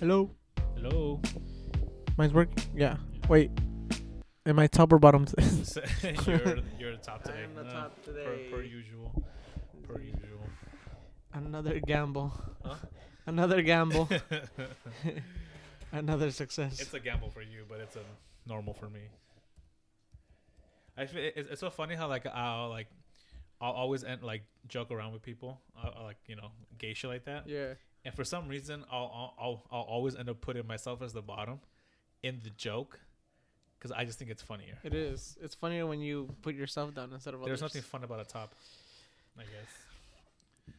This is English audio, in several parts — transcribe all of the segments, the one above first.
Hello. Hello. Mine's working. Yeah. Wait. Am I top or bottom? today? You're you're the top today. I'm the Uh, top Per, today. per usual. Per usual. Another gamble. Huh? Another gamble. Another success. it's a gamble for you, but it's a normal for me. I feel it's, it's so funny how like I'll like I'll always end like joke around with people, uh, uh, like you know gay shit like that, yeah. And for some reason I'll I'll I'll, I'll always end up putting myself as the bottom in the joke because I just think it's funnier. It is. It's funnier when you put yourself down instead of There's others. nothing fun about a top, I guess.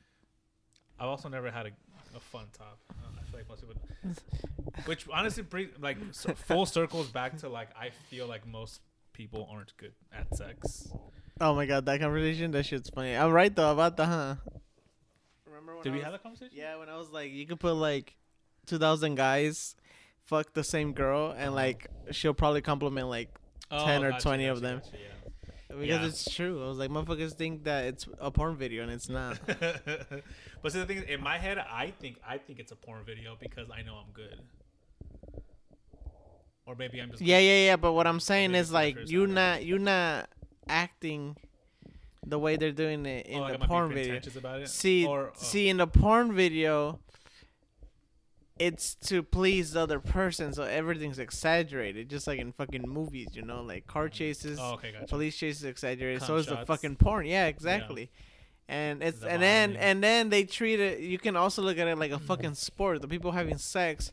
I've also never had a, a fun top. Uh, I feel like most people, which honestly, pretty, like so full circles back to like I feel like most people aren't good at sex. Oh my god, that conversation, that shit's funny. I'm right though about the huh. Remember when Did I we was- have that conversation? Yeah, when I was like, you could put like two thousand guys, fuck the same girl, and uh-huh. like she'll probably compliment like 10 or 20 of them. because Yeah. it's true. I was like, motherfuckers think that it's a porn video and it's not. but see, the thing is, in my head, I think I think it's a porn video because I know I'm good. Or maybe I'm just yeah, yeah, yeah. But what I'm saying is like, you not you not acting the way they're doing it in oh, the I'm not being porn video. See, Or, oh. see, in the porn video, it's to please the other person, so everything's exaggerated, just like in fucking movies, you know, like car chases, Oh, okay, gotcha. police chases exaggerated. Cunt so is the fucking porn. Yeah, exactly. And it's The and then and then they treat it. You can also look at it like a fucking sport. The people having sex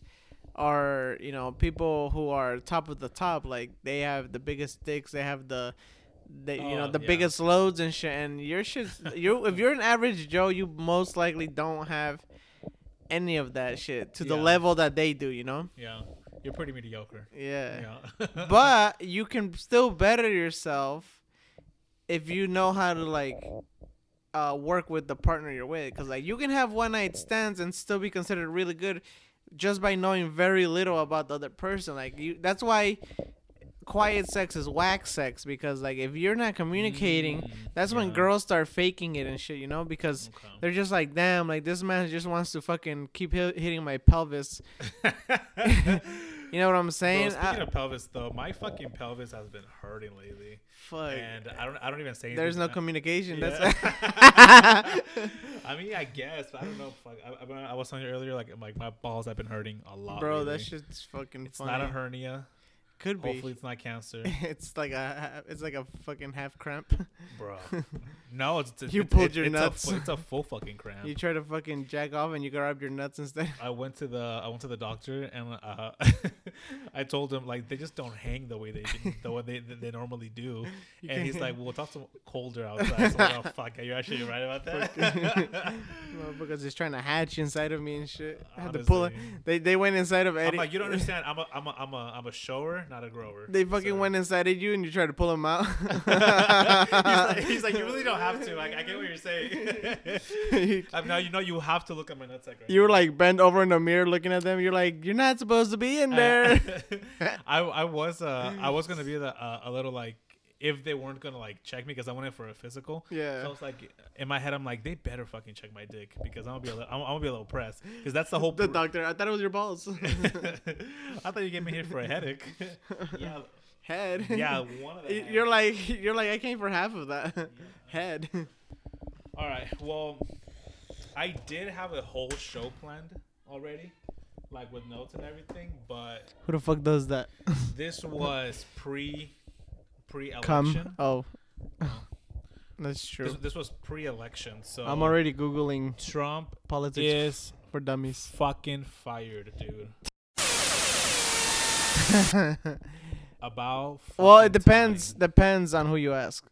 are you know people who are top of the top. Like they have the biggest dicks. They have the they you know Oh, the yeah. biggest loads and shit. And your shit. you if you're an average Joe, you most likely don't have any of that shit to the level that they do. You know. Yeah, you're pretty mediocre. Yeah. Yeah, but you can still better yourself if you know how to like uh, work with the partner you're with because like you can have one night stands and still be considered really good just by knowing very little about the other person like you that's why quiet sex is whack sex because like if you're not communicating Mm, that's when girls start faking it and shit you know because Okay. they're just like damn like this man just wants to fucking keep hit- hitting my pelvis you know what i'm Bro, saying speaking I- of pelvis, though, my fucking pelvis has been hurting lately, fuck and I don't, I don't even say. Anything. There's no I- communication. Yeah. That's I mean, I guess, but I don't know. Fuck, I, I, I was telling you earlier, like, like my balls have been hurting a lot. bro. lately. That shit's fucking It's funny. not a hernia. Could be. Hopefully, it's not cancer, it's like a it's like a fucking half cramp. bro. No, it's, it's You it's- pulled it's- your it's nuts. A, it's a full fucking cramp. you try to fucking jack off and you grab your nuts instead. I went to the I went to the doctor and uh, I told him like they just don't hang the way they the way they, they normally do, You and he's like, "Well, it's also colder outside." So like, oh fuck, you're actually right about that. well, because it's trying to hatch inside of me and shit. I had to pull it. They they went inside of Eddie. I'm like, you don't understand. I'm a I'm a I'm a I'm a shower, not a grower. They fucking So- went inside of you and you tried to pull them out. he's, like, he's like, you really don't have to. Like, I get what you're saying. I'm now you know you have to look at my nutsack right you were now. like bent over in the mirror looking at them. You're like, you're not supposed to be in there. I I was uh I was gonna be the, uh, a little like if they weren't gonna like check me because I went in for a physical. yeah. So I was like, in my head, I'm like, they better fucking check my dick because I'm gonna be a little, I'm, I'm gonna be a little pressed because that's the whole. the pr- doctor. I thought it was your balls. I thought you gave me here for a headache. yeah, Head. yeah, one of the. You're like you're like I came for half of that head. All right. Well, I did have a whole show planned already, like with notes and everything, but Who the fuck does that? this was pre pre-election. Come. Oh, that's This, true. this was pre-election, so I'm already googling Trump politics is for dummies. fucking fired, dude. About well, it fucking depends. time. Depends on who you ask.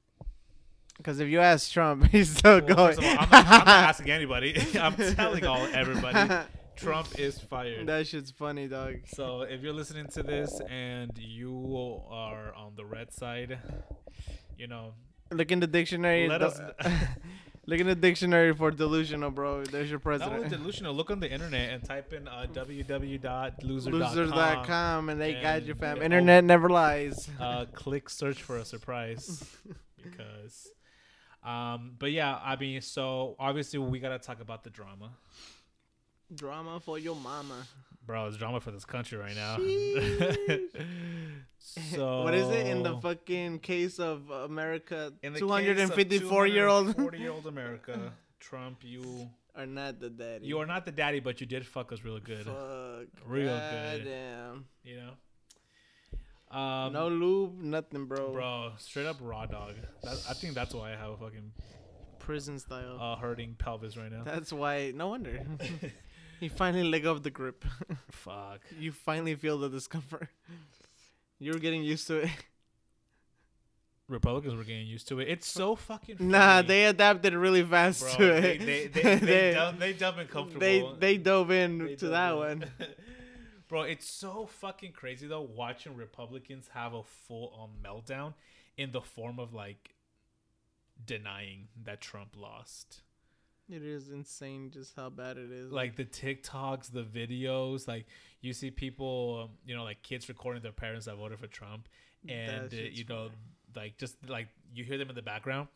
Because if you ask Trump, he's still Well, going. first of all, I'm, not, I'm not asking anybody. I'm telling all everybody. Trump is fired. that shit's funny, dog. So if you're listening to this and you are on the red side, you know, Look in the dictionary. Let us- look in the dictionary for delusional, bro. There's your president. not delusional. Look on the internet and type in uh, www.loser.com. Losers.com and they got and you, fam. Internet never lies. Uh, click search for a surprise because. Um, but yeah, I mean, so obviously we gotta talk about the drama. Drama for your mama. Bro, it's drama for this country right now. So what is it in the fucking case of America? in the Two case hundred and of fifty-four year old 240 year old America, Trump, you are not the daddy. you are not the daddy, but you did fuck us real good. Fuck. Real good. Damn. You know. Um, no lube, nothing, bro. bro, straight up raw dog. That, I think that's why I have a fucking Prison style. uh, hurting pelvis right now. That's why. No wonder. you finally let go of the grip. Fuck. you finally feel the discomfort. You're getting used to it. Republicans were getting used to it. It's so fucking. Nah, they adapted really fast Bro, to they, it. they, they, they, dumb, they dumb and comfortable. they they dove in They to dove that in. one. Bro, it's so fucking crazy though watching Republicans have a full on meltdown in the form of like denying that Trump lost. It is insane just how bad it is. Like the TikToks, the videos, like you see people, um, you know, like kids recording their parents that voted for Trump, and uh, you know, funny. like just like you hear them in the background,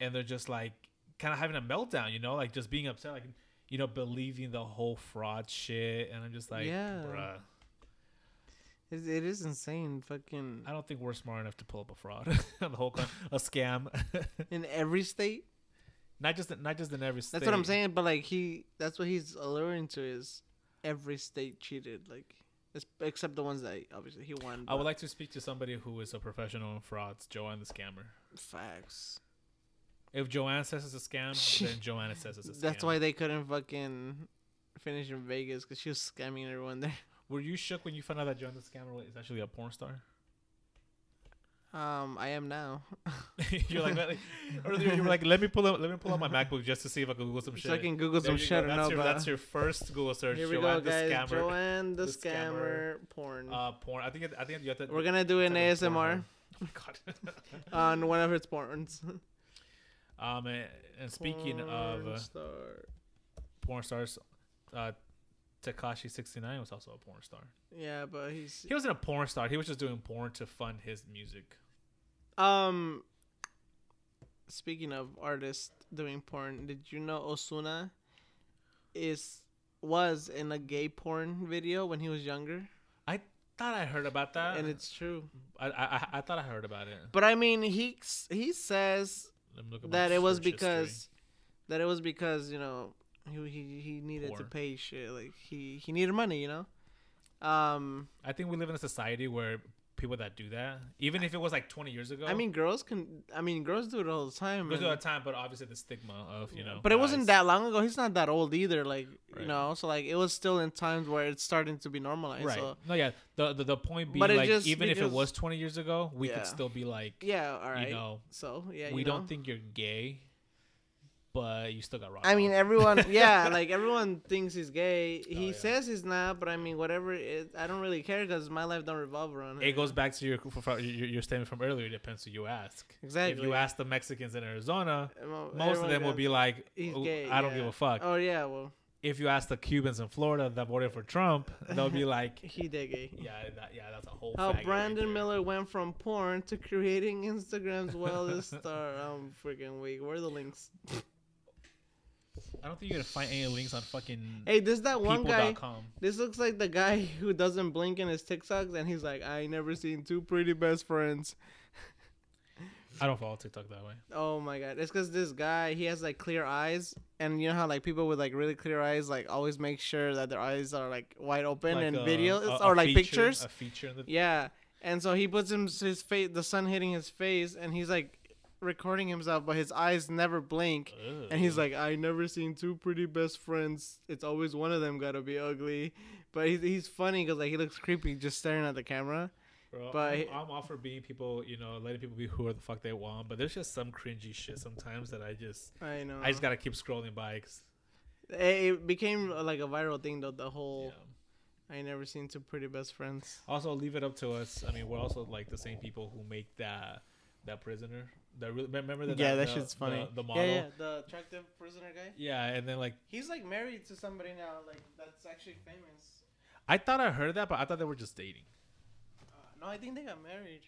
and they're just like kind of having a meltdown, you know, like just being upset, like you know, believing the whole fraud shit, and I'm just like, Yeah. bruh. It is insane. Fucking I don't think we're smart enough to pull up a fraud, the whole con- a scam. in every state. Not just not just in every state. That's what I'm saying. But like he, that's what he's alluring to is every state cheated. Like except the ones that obviously he won. I would like to speak to somebody who is a professional in frauds, Joanne the scammer. facts. If Joanne says it's a scam, then Joanne says it's a scam. That's why they couldn't fucking finish in Vegas because she was scamming everyone there. Were you shook when you found out that Joanne the scammer is actually a porn star? Um, I am now. You're like, like- earlier you were like, let me pull up, let me pull up my MacBook just to see if I can Google some shit. So I can Google There some shit go. Know That's your, about. that's your first Google search. Here we Joanne go, guys. the scammer. Joanne the, the scammer. scammer, porn. Uh, porn. I think it, I think you have to. We're gonna do an ASMR Pornhub. God. on one of its porns. um, and, and speaking of Porn uh, star. porn stars, uh, Tekashi sixty nine was also a porn star. yeah, but he's He wasn't a porn star. He was just doing porn to fund his music. Um. Speaking of artists doing porn, did you know Ozuna is was in a gay porn video when he was younger, I Thought I heard about that. and it's true. I, I I- thought I heard about it. But I mean, he he says Let me look at my that it was search history. because that it was because you know he he, he needed to pay shit like he he needed money you know um I think we live in a society where people that do that, even if it was like 20 years ago. i mean girls can i mean girls do it all the time Goes and- to a time, but obviously the stigma of you know. but it wasn't that long ago he's not that old either like Right. you know so like it was still in times where it's starting to be normalized right. so no, yeah. The, the the point being But like just even if it was 20 years ago, we Yeah. could still be like, yeah all right you know, so yeah we you don't think you're gay, but you still got rock. I mean, everyone, yeah, like everyone thinks he's gay. Oh, he Oh, yeah. says he's not, but I mean, whatever. It, I don't really care because my life don't revolve around. it him. goes back to your your, your statement from earlier. It depends who you ask. exactly. If you ask the Mexicans in Arizona, Mo- most of them will be like, he's "Oh, gay. "I don't yeah. give a fuck." Oh yeah, well, If you ask the Cubans in Florida that voted for Trump, they'll be like, he did gay. "Yeah, that, yeah, that's a whole." How faggot right Brandon. Miller went from porn to creating Instagram's wellest star. I'm freaking weak. Where are the links? I don't think you're gonna find any links on fucking Hey, this is that one guy. people.com. This looks like the guy who doesn't blink in his TikToks, and he's like, "I ain't never seen two pretty best friends." I don't follow TikTok that way. Oh my god, it's because this guy he has like clear eyes, and you know how like people with like really clear eyes like always make sure that their eyes are like wide open Like in a- videos a- a or like feature- pictures. A feature Yeah, and so he puts him his face, the sun hitting his face, and he's like recording himself, but his eyes never blink. And he's like, I never seen two pretty best friends. It's always one of them gotta be ugly. But he's, he's funny because like he looks creepy just staring at the camera. Bro, but I'm, I'm all for being people, you know, letting people be who the fuck they want. But there's just some cringy shit sometimes that I just, I know. I just gotta keep scrolling by. 'cause, It, it became uh, like a viral thing though. The yeah. whole I never seen two pretty best friends. Also, leave it up to us. I mean, we're also like the same people who make that that prisoner. That re- remember that? yeah, that the, shit's funny. The, the model. Yeah, Yeah, yeah, the attractive prisoner guy. Yeah, and then like He's like married to somebody now. Like that's actually famous. I thought I heard that, but I thought they were just dating. Uh, no, I think they got married.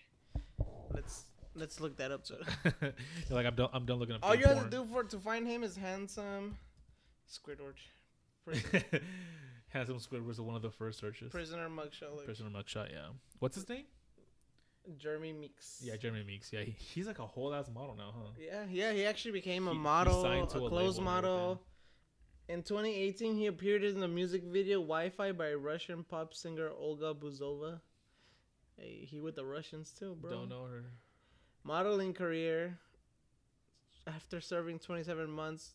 Let's let's look that up. So You're like I'm done. I'm done looking up. all gay you have to do for to find him is handsome Squidward. Prison, Handsome Squidward was one of the first searches. prisoner mugshot. Like, Prisoner mugshot. Yeah. What's his name? Jeremy Meeks. Yeah, Jeremy Meeks. Yeah, he, he's like a whole ass model now, huh? Yeah, yeah, he actually became a He- he model, to a a clothes model. In 2018, he appeared in the music video "Wi-Fi" by Russian pop singer Olga Buzova. Hey, he with the Russians too, bro. Don't know her. Modeling career. After serving 27 months,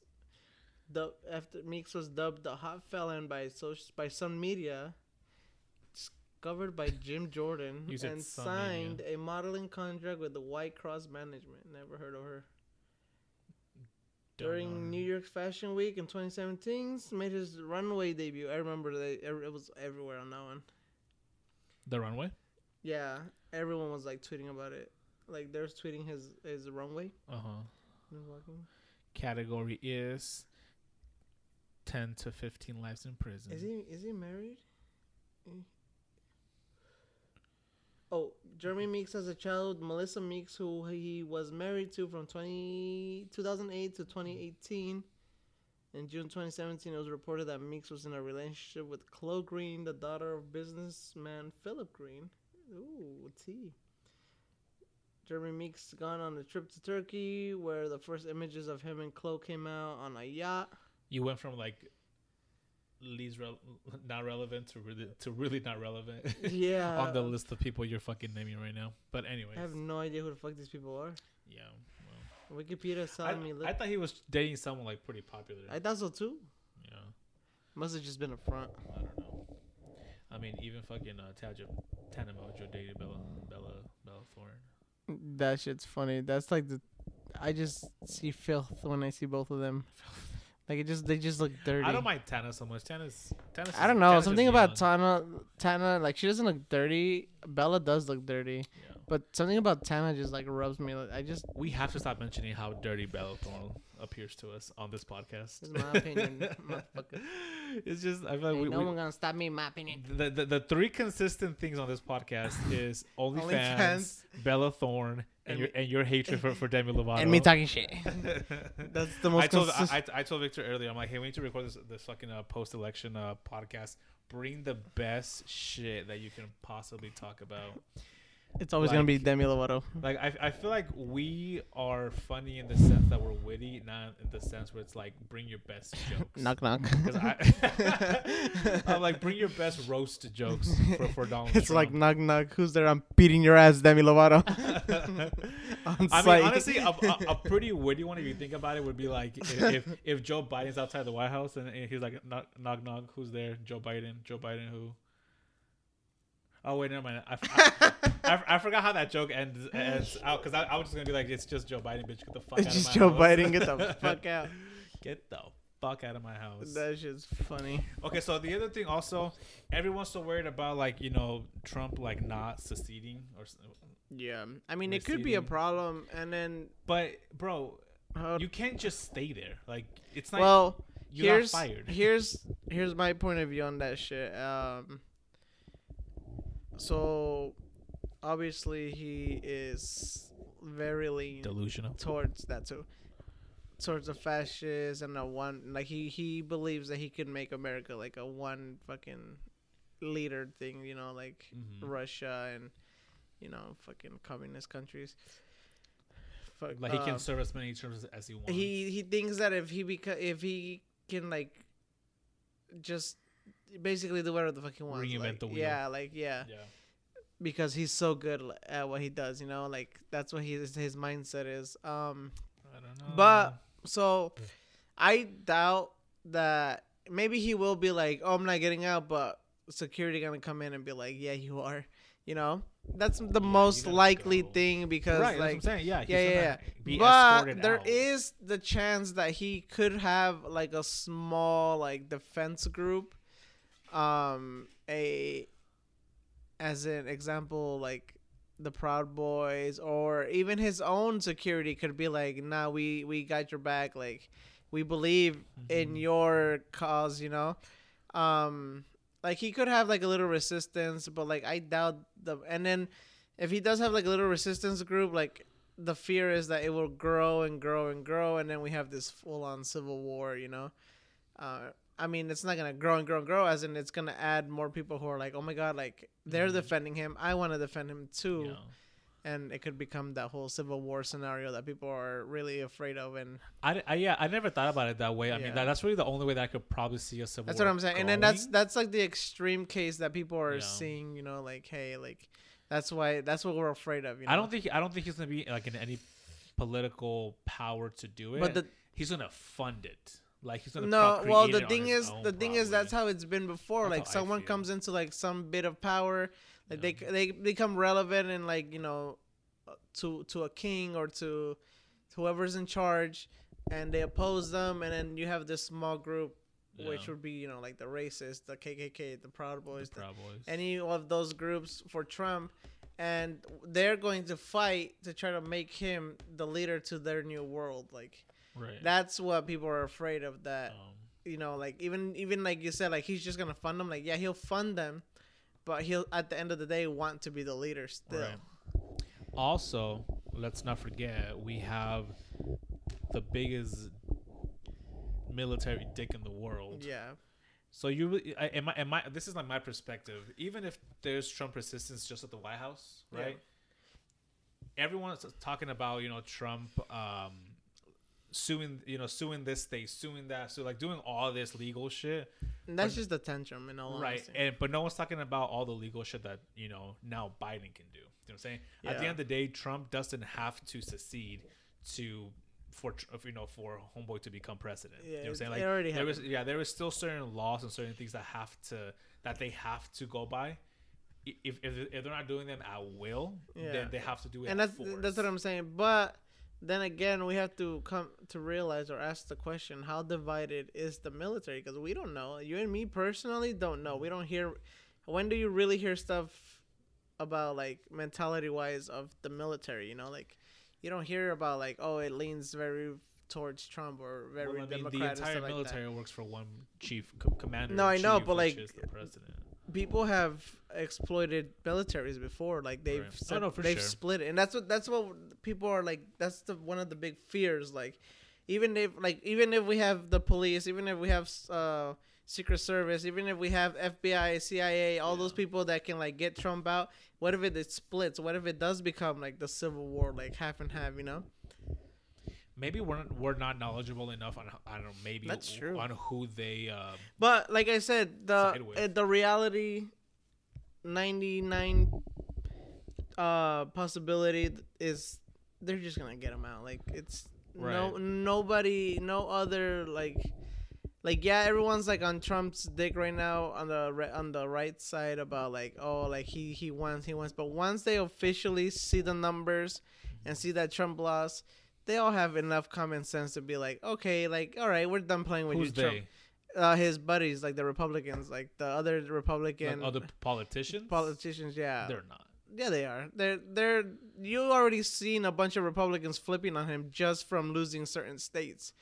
the after Meeks was dubbed the hot felon by social by Sun Media, discovered by Jim Jordan, and signed a modeling contract with the White Cross Management. Never heard of her. Don't know her. During New York Fashion Week in 2017, made his runway debut. I remember that it was everywhere on that one. The runway. Yeah, everyone was like tweeting about it. Like they was tweeting his his runway. Uh huh. was walking. Category is ten to fifteen lives in prison. Is he is he married? Oh, Jeremy Meeks has a child, Melissa Meeks, who he was married to from 20, 2008 to 2018. In June 2017, it was reported that Meeks was in a relationship with Chloe Green, the daughter of businessman Philip Green. Ooh, tea. Jeremy Meeks gone on a trip to Turkey, where the first images of him and Chloe came out on a yacht. You went from like least rel- not relevant to really to really not relevant Yeah. on the list of people you're fucking naming right now. But anyway, I have no idea who the fuck these people are. yeah. Well, Wikipedia is I, telling me. Look, I thought he was dating someone like pretty popular. I thought so too. yeah, Must have just been a front. I don't know. I mean, even fucking uh, Taja Tana Mongeau dated Bella Bella Bella Thorne. That shit's funny. That's like the. I just see filth when I see both of them. Like it just they just look dirty. I don't mind Tana so much. Tana's Tana's. I don't know. Tana's Something about. Tana. Tana, like she doesn't look dirty. Bella does look dirty, Yeah. but something about Tana just like rubs me. Like, I just. We have to stop mentioning how dirty Bella Thorne appears to us on this podcast. This my opinion. It's just I feel like we, no we- one gonna stop me. in My opinion. the, the the three consistent things on this podcast is OnlyFans, OnlyFans. Bella Thorne, and, And your and your hatred for, for Demi Lovato. And me talking shit. That's the most. I told consist- I, I, I told Victor earlier. I'm like, hey, we need to record this this fucking uh, post election uh, podcast. Bring the best shit that you can possibly talk about. It's always gonna be Demi Lovato. Like I, I feel like we are funny in the sense that we're witty, not in the sense where it's like bring your best jokes. Knock knock. I, I'm like bring your best roast jokes for, for Donald It's Trump. like knock knock. Who's there? I'm beating your ass, Demi Lovato. I mean, honestly, a, a, a pretty witty one if you think about it would be like if if, if Joe Biden's outside the White House and, and he's like knock knock knock, who's there? Joe Biden. Joe Biden who? Oh wait, never mind. I, I, I, I forgot how that joke ends ends out because I, I was just gonna be like, it's just Joe Biden, bitch. Get the fuck it's out just of Joe my house. Biden. Get the fuck out. Get the fuck out of my house. That shit's funny. Okay, so the other thing also, everyone's so worried about like you know Trump like not seceding or, Yeah, I mean it could be a problem, and then but bro, you can't just stay there. Like it's not. well, you here's fired. here's here's my point of view on that shit. Um, so obviously he is very lean delusional. towards that too, towards the fascists and a one like he he believes that he could make America like a one fucking leader thing, you know, like Mhm. Russia and you know fucking communist countries. Fuck, Like he uh, can serve as many terms as he wants. he he thinks that if he beca- if he can like just basically do whatever the fuck he wants Reinvent like, the wheel. yeah like yeah yeah. because he's so good at what he does you know like that's what his his mindset is um I don't know. but so i doubt that maybe he will be like oh i'm not getting out but security gonna come in and be like yeah you are you know that's the you most likely go. thing because right, like that's what I'm saying. Yeah, yeah, yeah, yeah. Be but there out. is the chance that he could have like a small like defense group um a as an example like the proud boys or even his own security could be like nah we we got your back. Like we believe in Mhm. your cause you know? Um like he could have like a little resistance but like i doubt the and then if he does have like a little resistance group like the fear is that it will grow and grow and grow and then we have this full-on civil war you know? Uh I mean, it's not gonna grow and grow and grow. As in, it's gonna add more people who are like, oh my god, like they're Mhm. defending him. I want to defend him too, Yeah. and it could become that whole civil war scenario that people are really afraid of. And I, I yeah I never thought about it that way. I Yeah. mean that, that's really the only way that I could probably see a civil. that's what I'm saying. And then that's that's like the extreme case that people are Yeah. seeing. You know, like hey, like that's why that's what we're afraid of. You know? I don't think I don't think he's gonna be like in any political power to do it. But the he's gonna fund it. Like he's gonna no, well, the thing is, the thing is, that's how it's been before. That's like someone comes into like some bit of power, like Yeah. they they become relevant and like you know, to to a king or to whoever's in charge, and they oppose them, and then you have this small group, which would be you know like the racists, the KKK, the Proud Boys, the the- Proud Boys. any of those groups for Trump, and they're going to fight to try to make him the leader to their new world. Like right. that's what people are afraid of. That um, you know, like even even like you said, like he's just gonna fund them. Like yeah, he'll fund them, but he'll at the end of the day want to be the leader still. Right. Also, let's not forget we have the biggest military dick in the world. Yeah, So you, I, in my, in my, this is like my perspective. Even if there's Trump resistance just at the White House, Yeah. right? Everyone's talking about you know Trump um, suing, you know, suing this state, suing that, so like doing all this legal shit, and that's just the tantrum in all right? honesty. And but no one's talking about all the legal shit that you know now Biden can do. You know what I'm saying? At the end of the day, Trump doesn't have to secede to for you know for homeboy to become president. you know what I'm saying? Like already there was happened. yeah there is still certain laws and certain things that have to that they have to go by. If, if, if they're not doing them at will, Yeah. then they have to do it. and that's force. that's what I'm saying. But then again, we have to come to realize or ask the question: How divided is the military? Because we don't know. You and me personally don't know. We don't hear. When do you really hear stuff about like mentality wise of the military? You know, like you don't hear about like oh it leans very towards Trump or very Well, I mean, the entire like that. military works for one chief co- commander. No, I know, but, like, the president. People have exploited militaries before like they've Right. Oh, no, they've sure. split it and that's what that's what people are like that's the one of the big fears like even if like even if we have the police even if we have uh secret service even if we have fbi cia all those people that can like get trump out what if it, it splits what if it does become like the civil war like half and half you know Maybe we're not, we're not knowledgeable enough on I don't know maybe That's true. on who they um, But like I said, the uh, the reality, ninety nine, uh, possibility is they're just gonna get him out. Like it's no nobody, no other like, like yeah, everyone's like on Trump's dick right now on the on the right side about like oh like he he wants he wants, but once they officially see the numbers and see that Trump lost. They all have enough common sense to be like, okay, like, all right, we're done playing with who's you, Trump they uh, his buddies, like the Republicans, like the other Republican like other politicians politicians. Yeah, they're not yeah, they are. They're they're. You already seen a bunch of Republicans flipping on him just from losing certain states.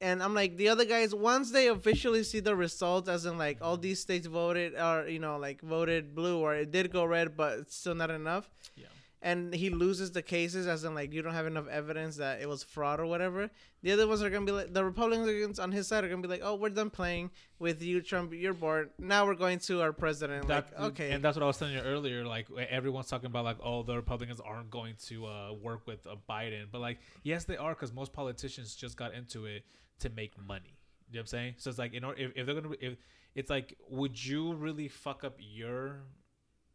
And I'm like the other guys. Once they officially see the results, as in like all these states voted, or you know, like voted blue, or it did go red, but it's still not enough yeah and he loses the cases as in like you don't have enough evidence that it was fraud or whatever the other ones are gonna be like the republicans on his side are gonna be like oh we're done playing with you trump you're bored. Now we're going to our president. That like okay. and that's what I was telling you earlier like everyone's talking about like oh the Republicans aren't going to uh, work with uh, Biden but like yes they are because most politicians just got into it to make money you know what I'm saying? So it's like in order if, if they're gonna if it's like would you really fuck up your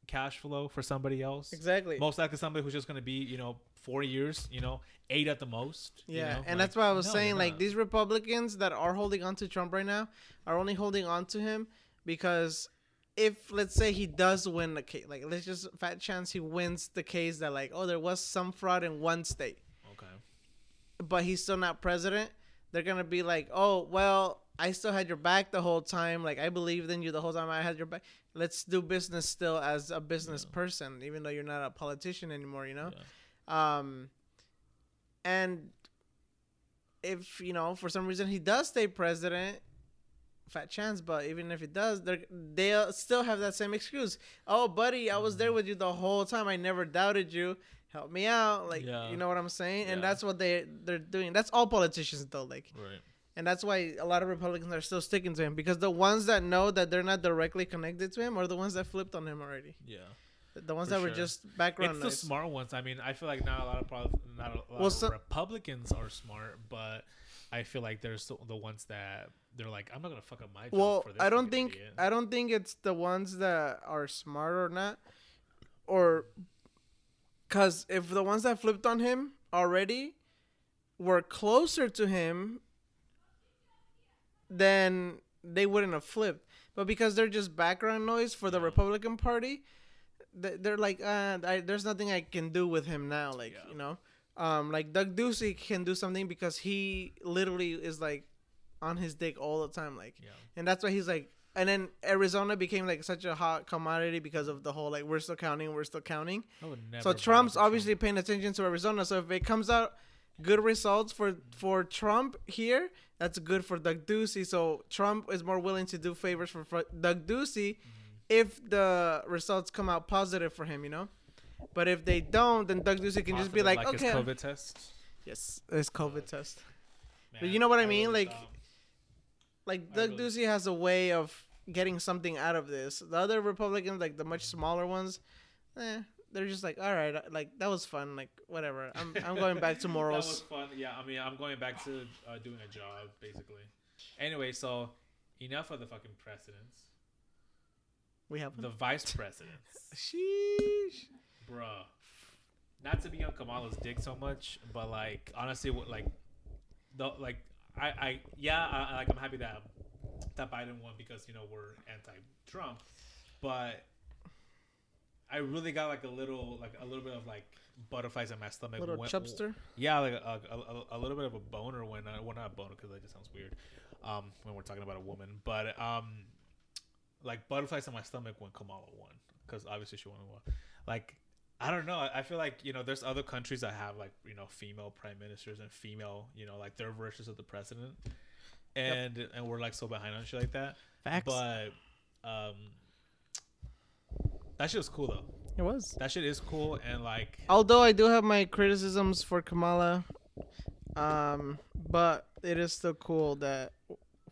cash flow for somebody else exactly most likely somebody who's just going to be you know four years you know eight at the most you yeah know? and Like, that's why i was no, saying like these republicans that are holding on to trump right now are only holding on to him because if let's say he does win the case like let's just fat chance he wins the case that like oh there was some fraud in one state okay but he's still not president, they're gonna be like, "Oh, well, I still had your back the whole time. Like I believed in you the whole time. I had your back. Let's do business still as a business Yeah. person, even though you're not a politician anymore. You know." yeah. Um, and if you know for some reason he does stay president, fat chance. But even if he does, they they'll still have that same excuse. Oh, buddy, I was there with you the whole time. I never doubted you. Help me out, like Yeah. you know what I'm saying. And that's what they they're doing. That's all politicians though. Like, right and that's why a lot of Republicans are still sticking to him because the ones that know that they're not directly connected to him are the ones that flipped on him already. Yeah. The- ones that were just background It's the smart ones. I mean, I feel like not a lot of not a lot Well, of so- Republicans are smart, but I feel like there's the, ones that they're like, I'm not gonna fuck up my job well, for this I don't think idiot." I don't think it's the ones that are smart or not, or because if the ones that flipped on him already were closer to him, then they wouldn't have flipped. But because they're just background noise for the. Republican Party, they're like, uh, I, there's nothing I can do with him now. Like Yeah. you know, um, like Doug Ducey can do something because he literally is like on his dick all the time. Like yeah, and that's why he's like and then arizona became like such a hot commodity because of the whole like we're still counting we're still counting I would never. so trump's obviously paying attention to arizona so if it comes out good results for for trump here that's good for doug ducey so trump is more willing to do favors for, for doug ducey Mm-hmm. if the results come out positive for him you know but if they don't then doug ducey can just be like, his okay COVID test. yes it's covid test But you know what I I mean? really Like, thought- like Doug really- Ducey has a way of getting something out of this. The other Republicans, like the much smaller ones, eh, they're just like, all right, like that was fun, like whatever. I'm I'm going back to That was fun. Yeah, I mean, I'm going back to uh, doing a job basically. Anyway, so enough of the fucking presidents. We have The vice presidents, sheesh. bruh. Not to be on Kamala's dick so much, but like honestly, what like the like I I yeah I- like I'm happy that that Biden won because you know we're anti-Trump, but I really got like a little like a little bit of like butterflies in my stomach. Little when- chubster. Yeah, like a, a, a, a little bit of a boner when uh, well not a boner because that just sounds weird. Um, when we're talking about a woman, but um, like butterflies in my stomach when Kamala won because obviously she won. Won. Like I don't know. I, I feel like you know there's other countries that have like you know female prime ministers and female you know like their versions of the president, and and we're like so behind on shit like that. Facts. But um, that shit was cool though. it was. That shit is cool and like Although I do have my criticisms for Kamala, um, but it is still cool that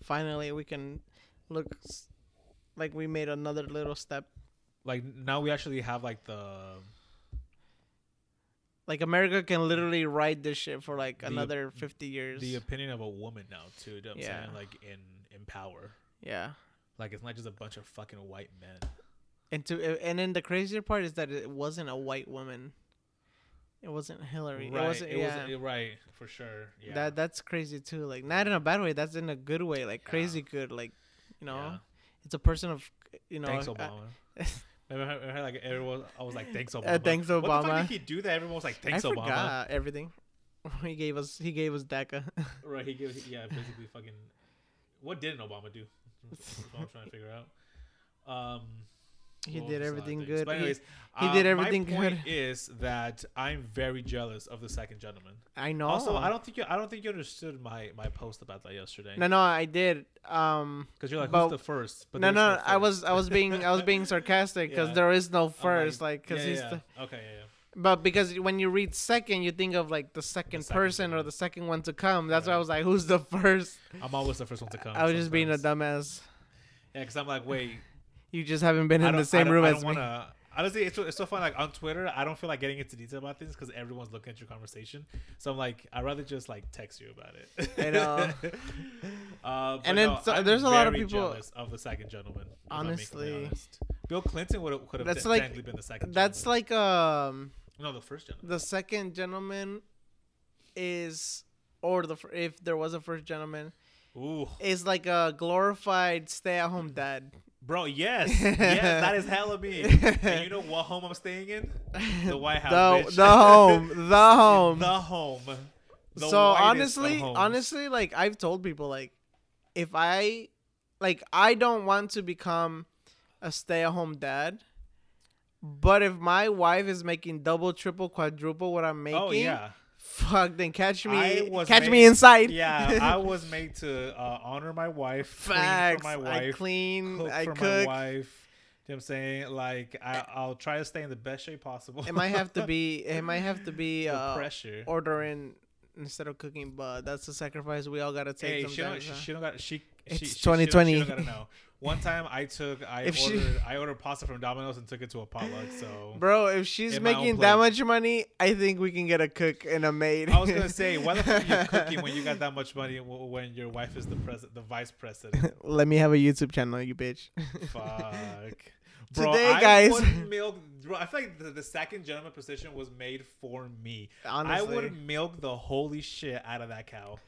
finally we can look like we made another little step. like now we actually have like the Like America can literally ride this shit for like The- another fifty years. the opinion of a woman now too. You know what I'm Yeah. saying? Like in in power. yeah. Like it's not just a bunch of fucking white men. And to and then the crazier part is that it wasn't a white woman. It wasn't Hillary. Right. It wasn't. it yeah. wasn't right for sure. Yeah. That that's crazy too. Like not in a bad way. That's in a good way. Like Yeah. crazy good. Like you know, Yeah. it's a person of you know. thanks uh, Obama. Remember, how- remember like everyone, I was like, "Thanks Obama." Uh, thanks, What the fuck Obama. did he do that? Everyone was like, "Thanks I Obama." forgot everything. he gave us. He gave us DACA. Right? He gave, yeah, basically fucking. What didn't Obama do? That's what I'm trying to figure out. Um, He did there's a lot of everything good. But He- anyways, he uh, did everything my point good. Is that I'm very jealous of the second gentleman. I know. Also, I don't think you. I don't think you understood my my post about that yesterday. No, no, I did. Um, Because you're like, but- who's the first? But no, there's no, first. I was, I was being, I was being sarcastic because Yeah. there is no first, like, because yeah, he's yeah. the, okay, yeah, yeah. But because when you read second, you think of like the second, second person or the second one to come. That's why I was like, "Who's the first? I'm always the first one to come. I was just being a dumbass. Yeah, because I'm like, wait, You just haven't been I in don't, the same I don't, room I as don't me. wanna. Honestly, it's so, it's so fun. Like on Twitter, I don't feel like getting into detail about things because everyone's looking at your conversation. So I'm like, I'd rather just like text you about it. I know. uh, And then no, so- I'm there's a lot of people- of the second gentleman. if I'm being completely Honestly. honest. Bill Clinton would have could have That's de- like- technically been the second. That's gentleman. like um no, the first gentleman. the second gentleman is or the if there was a first gentleman Ooh, is like a glorified stay-at-home dad. Bro, yes, yes, that is hella me. and you know what home I'm staying in? The White House. the bitch. the home, the home. The home. The so honestly, honestly, like I've told people, like if I, like I don't want to become a stay-at-home dad, but if my wife is making double, triple, quadruple what I'm oh, making, Oh yeah. Fuck, then catch me, catch made- me inside. Yeah, I was made to uh, honor my wife, Facts. clean for my I wife, clean. cook I for my wife. You know what I'm saying? Like I, I'll try to stay in the best shape possible. It might have to be. It might have to be uh, pressure. ordering instead of cooking, but that's a sacrifice we all gotta take. Hey, she don't, she, she don't got she. It's she, she- she 2020. She don't, she don't gotta know. One time I took I If she- ordered I ordered pasta from Domino's and took it to a potluck. So Bro, if she's In my own making that much money, I think we can get a cook and a maid. I was gonna say, why the fuck are you cooking when you got that much money when your wife is the president, the vice president? Let me have a YouTube channel, you bitch. Fuck. Bro, Today, I guys- milk. Bro, I feel like the, the second gentleman position was made for me. Honestly, I would milk the holy shit out of that cow.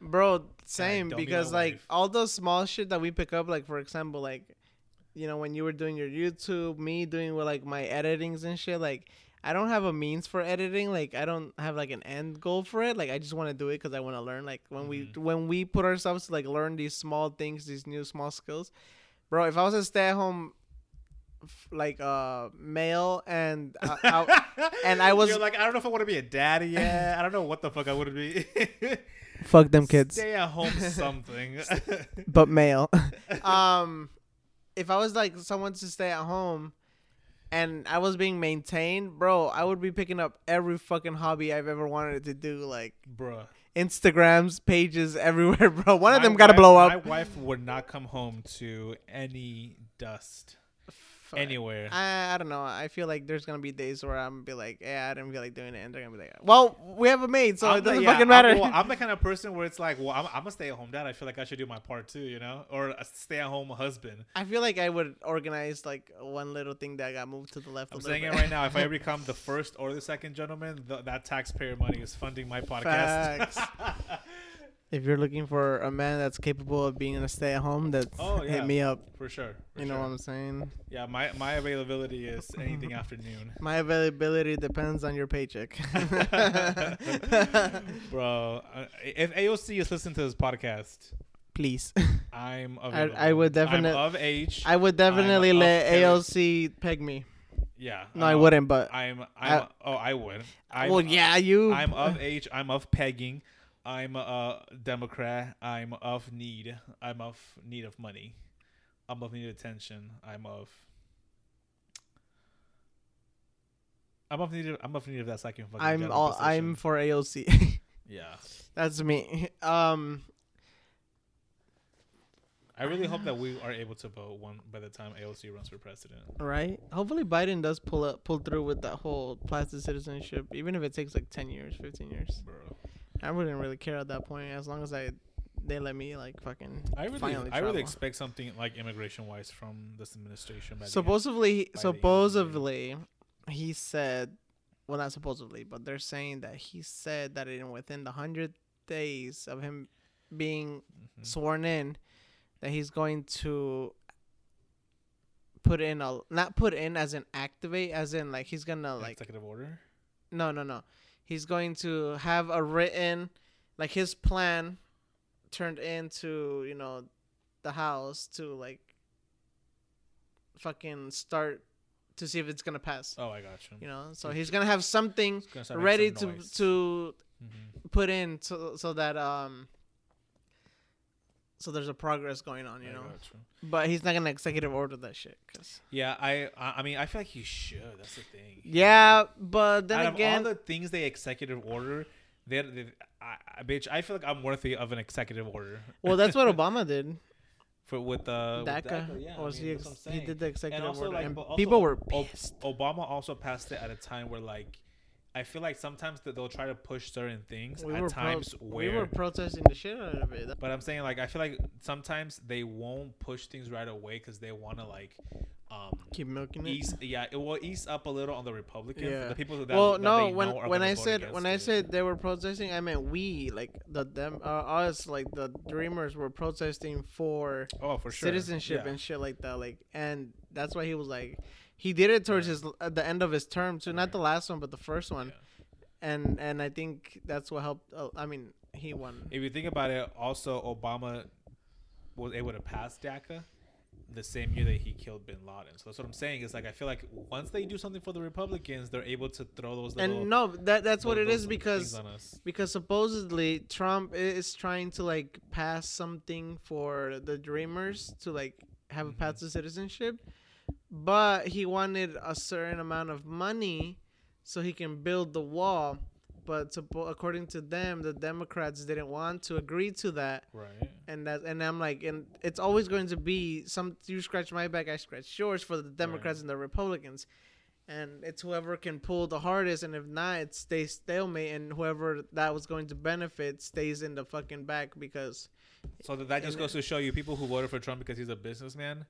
Bro, same because like all those small shit that we pick up, like for example, like you know when you were doing your YouTube, me doing with like my editings and shit, like. I don't have a means for editing. Like I don't have like an end goal for it. Like I just want to do it because I want to learn. Like when we Mhm. when we put ourselves to like learn these small things, these new small skills, bro. If I was a stay at home, like uh male and uh, I, and I was- You're like, I don't know if I want to be a daddy yet. I don't know what the fuck I want to be. fuck them kids, Stay at home something. but male. um, if I was like someone to stay at home, and I was being maintained, bro, I would be picking up every fucking hobby I've ever wanted to do, like Bruh. Instagrams, pages everywhere, bro. One of My them gotta blow up. My wife would not come home to any dust Fuck. anywhere. I, I don't know. I feel like there's gonna be days where I'm gonna be like, yeah, I didn't feel like doing it, and they're gonna be like, well, we have a maid, so I'm it the- doesn't yeah, fucking matter. I'm, well, I'm the kind of person where it's like, well, I'm, I'm a stay-at-home dad. I feel like I should do my part too, you know, or a stay-at-home husband. I feel like I would organize like one little thing that got moved to the left. I'm saying it right now. If I ever become the first or the second gentleman, th- that taxpayer money is funding my podcast. If you're looking for a man that's capable of being a stay at home, that's Oh, yeah. hit me up. for sure. for You know sure. what I'm saying? Yeah, my my availability is anything after noon. My availability depends on your paycheck. Bro, uh, if AOC is listening to this podcast, Please. I'm I, available. I would definitely I'm of age. I would definitely of let AOC peg me. yeah. No, I uh, wouldn't, but I'm. I'm. I- oh, I would. I'm, well, yeah, you. I'm of age. I'm of pegging. I'm a Democrat. I'm of need. I'm of need of money. I'm of need of attention. I'm of. I'm of need. Of, I'm of need of that second fucking. I'm all. I'm for AOC. Yeah. that's me. Um. I really hope that we are able to vote one by the time AOC runs for president. Right. Hopefully Biden does pull up, pull through with that whole plastic citizenship, even if it takes like ten years, fifteen years. Bro. I wouldn't really care at that point, as long as I, they let me like fucking. I really, I really expect something like immigration wise from this administration. By the end. Supposedly, end of the year. supposedly, he said, well, not supposedly, but they're saying that he said that in within the hundred days of him being Mhm. sworn in, that he's going to put in a not put in as in activate, as in like he's gonna like executive order. no no no, he's going to have a written, like his plan, turned into you know, the house to like. Fucking start to see if it's gonna pass. Oh, I got you. You know, so he's gonna have something gonna ready some to noise. to Mhm. put in so so that um. So there's a progress going on, you I know. But he's not gonna executive order that shit. Cause Yeah, I, I mean, I feel like he should. That's the thing. yeah, but then Out again, of all the things they executive order, they, they I, I, bitch, I feel like I'm worthy of an executive order. well, that's what Obama did. For with uh, with DACA, yeah, I mean, he? Ex- he did the executive also, order, like, and people were Ob- pissed. Obama also passed it at a time where like I feel like sometimes that they'll try to push certain things we at were pro- times we were protesting the shit out of it. but I'm saying like I feel like sometimes they won't push things right away because they want to like um Keep milking it. yeah it will ease up a little on the Republicans Yeah. the people who that well, that no, when when I said when I said they were protesting, I meant we, like the them, uh, us, like the Dreamers, were protesting for oh for sure citizenship yeah. and shit like that. Like, and that's why he was like, he did it towards his at the end of his term too, not the last one, but the first one. And and I think that's what helped. Uh, I mean, he won. If you think about it, also Obama was able to pass DACA the same year that he killed Bin Laden. So that's what I'm saying. Is like I feel like once they do something for the Republicans, they're able to throw those little. And no, that that's what it is because things on us. because supposedly Trump is trying to like pass something for the Dreamers to like have a Mhm. path to citizenship, but he wanted a certain amount of money so he can build the wall. but suppo- according to them, the Democrats didn't want to agree to that, Right. and that and I'm like, and it's always going to be some you scratch my back, I scratch yours for the Democrats Right. and the Republicans, and it's whoever can pull the hardest, and if not, it stays stalemate, and whoever that was going to benefit stays in the fucking back because So that, that just goes to show you people who voted for Trump because he's a businessman.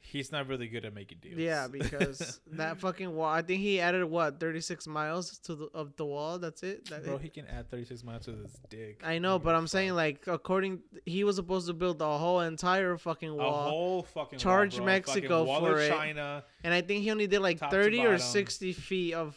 He's not really good at making deals. yeah, because that fucking wall, I think he added what 36 miles to the of the wall. That's it. That bro, it? he can add 36 miles to his dick. I know, but I'm saying like according, he was supposed to build the whole entire fucking a wall. whole fucking Charge wall. Mexico wall for it. China, And I think he only did like 30 or 60 feet of,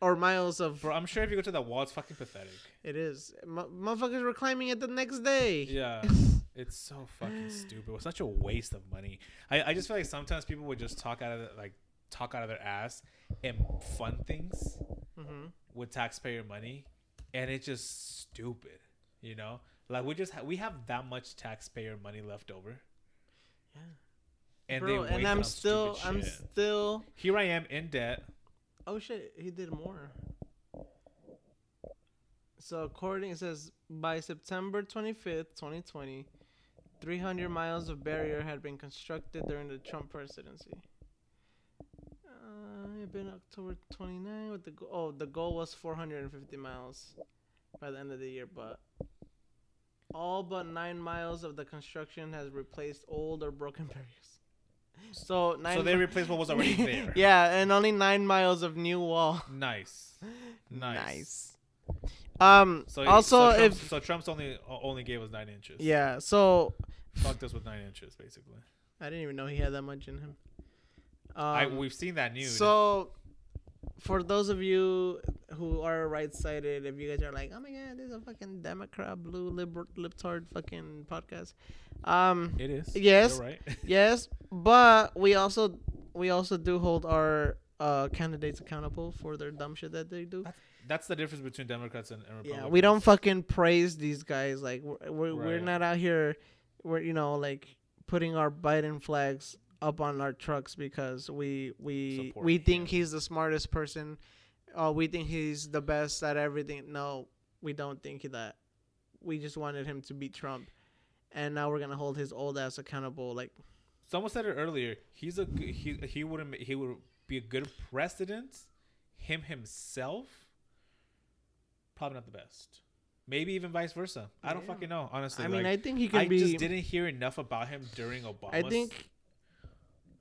or miles of. bro. I'm sure if you go to that wall, it's fucking pathetic. It is. M- motherfuckers were climbing it the next day. Yeah, it's so fucking stupid. It's such a waste of money. I, I just feel like sometimes people would just talk out of the, like talk out of their ass and fund things hmm with taxpayer money, and it's just stupid. You know, like we just ha- we have that much taxpayer money left over, Yeah. and Bro, and I'm still, I'm shit. still. Here I am in debt. Oh shit, he did more. So according it says by September 25th, 2020, 300 miles of barrier had been constructed during the Trump presidency. Uh, it been October 29 with the go- oh the goal was 450 miles by the end of the year, but all but nine miles of the construction has replaced old or broken barriers. So nine. so they mi- replaced what was already there. yeah, and only nine miles of new wall. Nice. Nice. Um. So also, so Trump's, if so Trump's only only gave us nine inches. yeah, so fucked us with nine inches basically. I didn't even know he had that much in him. Um, I we've seen that news. So, for those of you who are right-sided, if you guys are like, "Oh my god, this is a fucking Democrat, blue liber- libtard fucking podcast," um, it is. Yes. Right. yes, but we also we also do hold our uh candidates accountable for their dumb shit that they do. That's the difference between Democrats and, and Republicans. Yeah, we don't fucking praise these guys. Like we're we're, we're not out here, we're you know like putting our Biden flags up on our trucks because we we Support we think him. he's the smartest person. Uh, we think he's the best at everything. No, we don't think that. We just wanted him to beat Trump, and now we're gonna hold his old ass accountable. Like Someone said it earlier. He's a he. He would he would be a good president. Him himself, probably not the best. Maybe even vice versa. I don't Yeah. fucking know. Honestly, I mean, like, I think he could I be. just didn't hear enough about him during Obama. I think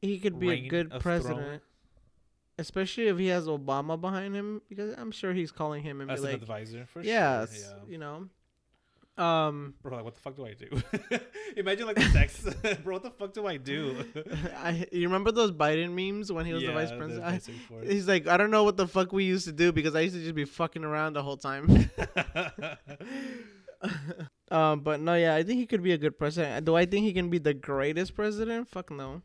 he could be a good president, throne. especially if he has Obama behind him, because I'm sure he's calling him and as be an like, advisor for yes, sure. Yeah. you know. Um, Bro, like, what the fuck do I do? Imagine like the text, bro. What the fuck do I do? I you remember those Biden memes when he was the vice president? I- he's like, I don't know what the fuck we used to do because I used to just be fucking around the whole time. um, but no, yeah, I think he could be a good president. Do I think he can be the greatest president? Fuck no.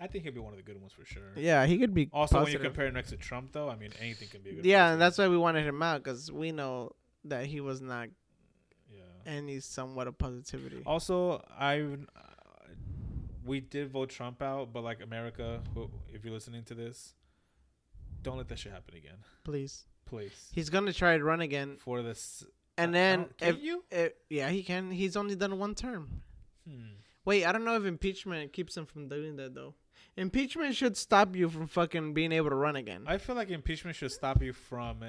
I think he'll be one of the good ones for sure. Yeah, he could be. Also, when positive. you compare him next to Trump, though, I mean, anything can be a good. yeah, president. and that's why we wanted him out because we know that he was not yeah. Any somewhat of positivity. Also, I we did vote Trump out, but like America, who, if you're listening to this, don't let that shit happen again, Please, please. he's gonna try to run again, For this, and then can if, you? if yeah, he can. He's only done one term. Hmm. Wait, I don't know if impeachment keeps him from doing that though. Impeachment should stop you from fucking being able to run again. I feel like impeachment should stop you from uh,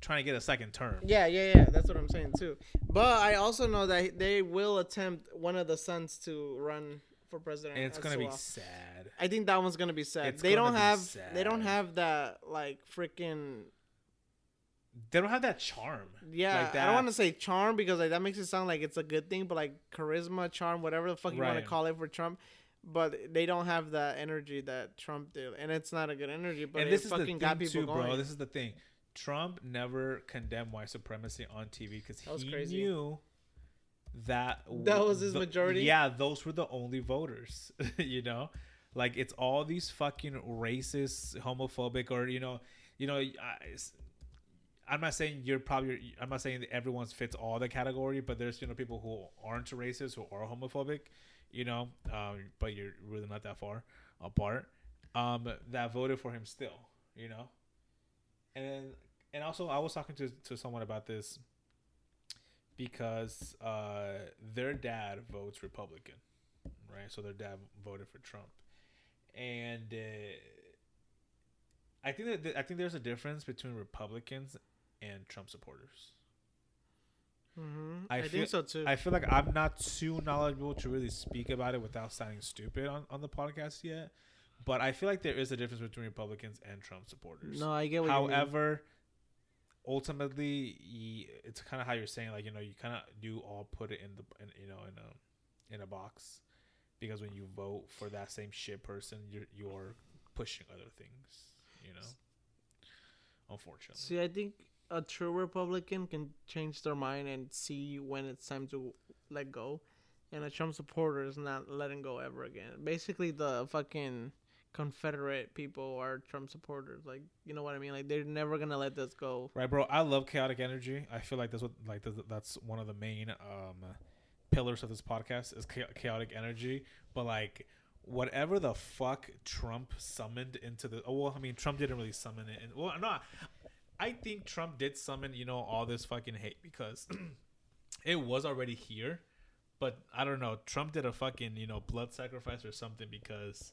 trying to get a second term. yeah, yeah, yeah. That's what I'm saying too. But I also know that they will attempt one of the sons to run for president. And it's gonna be sad. I think that one's gonna be sad. It's they don't have. They don't have that like freaking. They don't have that charm. Yeah, Like I don't want to say charm because like that makes it sound like it's a good thing, but like charisma, charm, whatever the fuck you want to call it for Trump. But they don't have that energy that Trump did, and it's not a good energy. But and it this is the thing got people too, going. bro. This is the thing. Trump never condemned white supremacy on TV because he crazy. knew that That was his majority? Yeah, those were the only voters. you know, like it's all these fucking racist, homophobic, or you know, you know. I, I'm not saying you're probably. I'm not saying that everyone fits all the category, but there's you know people who aren't racist who are homophobic, you know, um, but you're really not that far apart. Um, that voted for him still, you know, and then and also I was talking to to someone about this because uh, their dad votes Republican, right? So their dad voted for Trump, and uh, I think that th- I think there's a difference between Republicans and Trump supporters. Mm-hmm. I I, feel- think so too. I feel like I'm not too knowledgeable to really speak about it without sounding stupid on, on the podcast yet. But I feel like there is a difference between Republicans and Trump supporters. no, I get what you mean. Ultimately, it's kind of how you're saying, like you know, you kind of do all put it in the, in, you know, in a, in a box, because when you vote for that same shit person, you're you're pushing other things, you know. Unfortunately, See, I think a true Republican can change their mind and see when it's time to let go, and a Trump supporter is not letting go ever again. Basically, the fucking Confederate people are Trump supporters. Like, you know what I mean? Like, they're never gonna let this go. Right, bro. I love chaotic energy. I feel like that's what like that's one of the main um pillars of this podcast is chaotic energy. But like whatever the fuck Trump summoned into the oh well, I mean Trump didn't really summon it. And well, no, I think Trump did summon you know all this fucking hate because it was already here. But I don't know. Trump did a fucking you know blood sacrifice or something because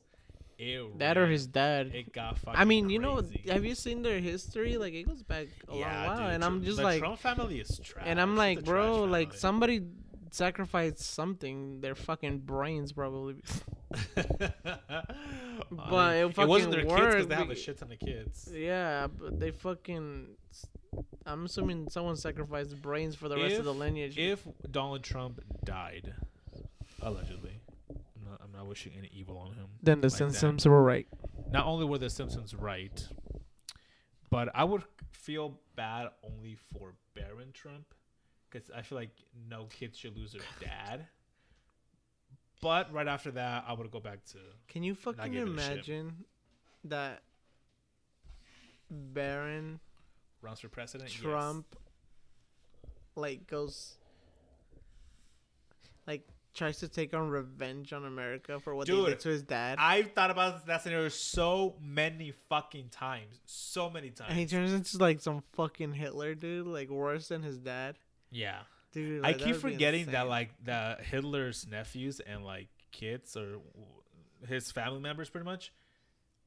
it That or his dad. it got fucking. I mean, you know, have you seen their history? Like, it goes back a long while, dude, and I'm just the like, Trump family is trash. and I'm like, bro, like family. somebody sacrificed something, their fucking brains probably. But it it wasn't their kids because they have a shit ton of kids. Yeah, but they fucking. I'm assuming someone sacrificed brains for the rest of the lineage. If Donald Trump died, allegedly, not, I'm not wishing any evil on him. then the like that. Simpsons were right. Not only were the Simpsons right, but I would feel bad only for Barron Trump because I feel like no kid should lose their dad. But right after that, I would go back to Can you fucking giving a shit. imagine that Barron runs for president. Yes. Trump like goes like tries to take on revenge on America for what they did to his dad? I've thought about that scenario so many fucking times. So many times. and he turns into like some fucking Hitler dude, like worse than his dad. yeah. Dude, I like, that keep forgetting that like the Hitler's nephews and like kids or his family members pretty much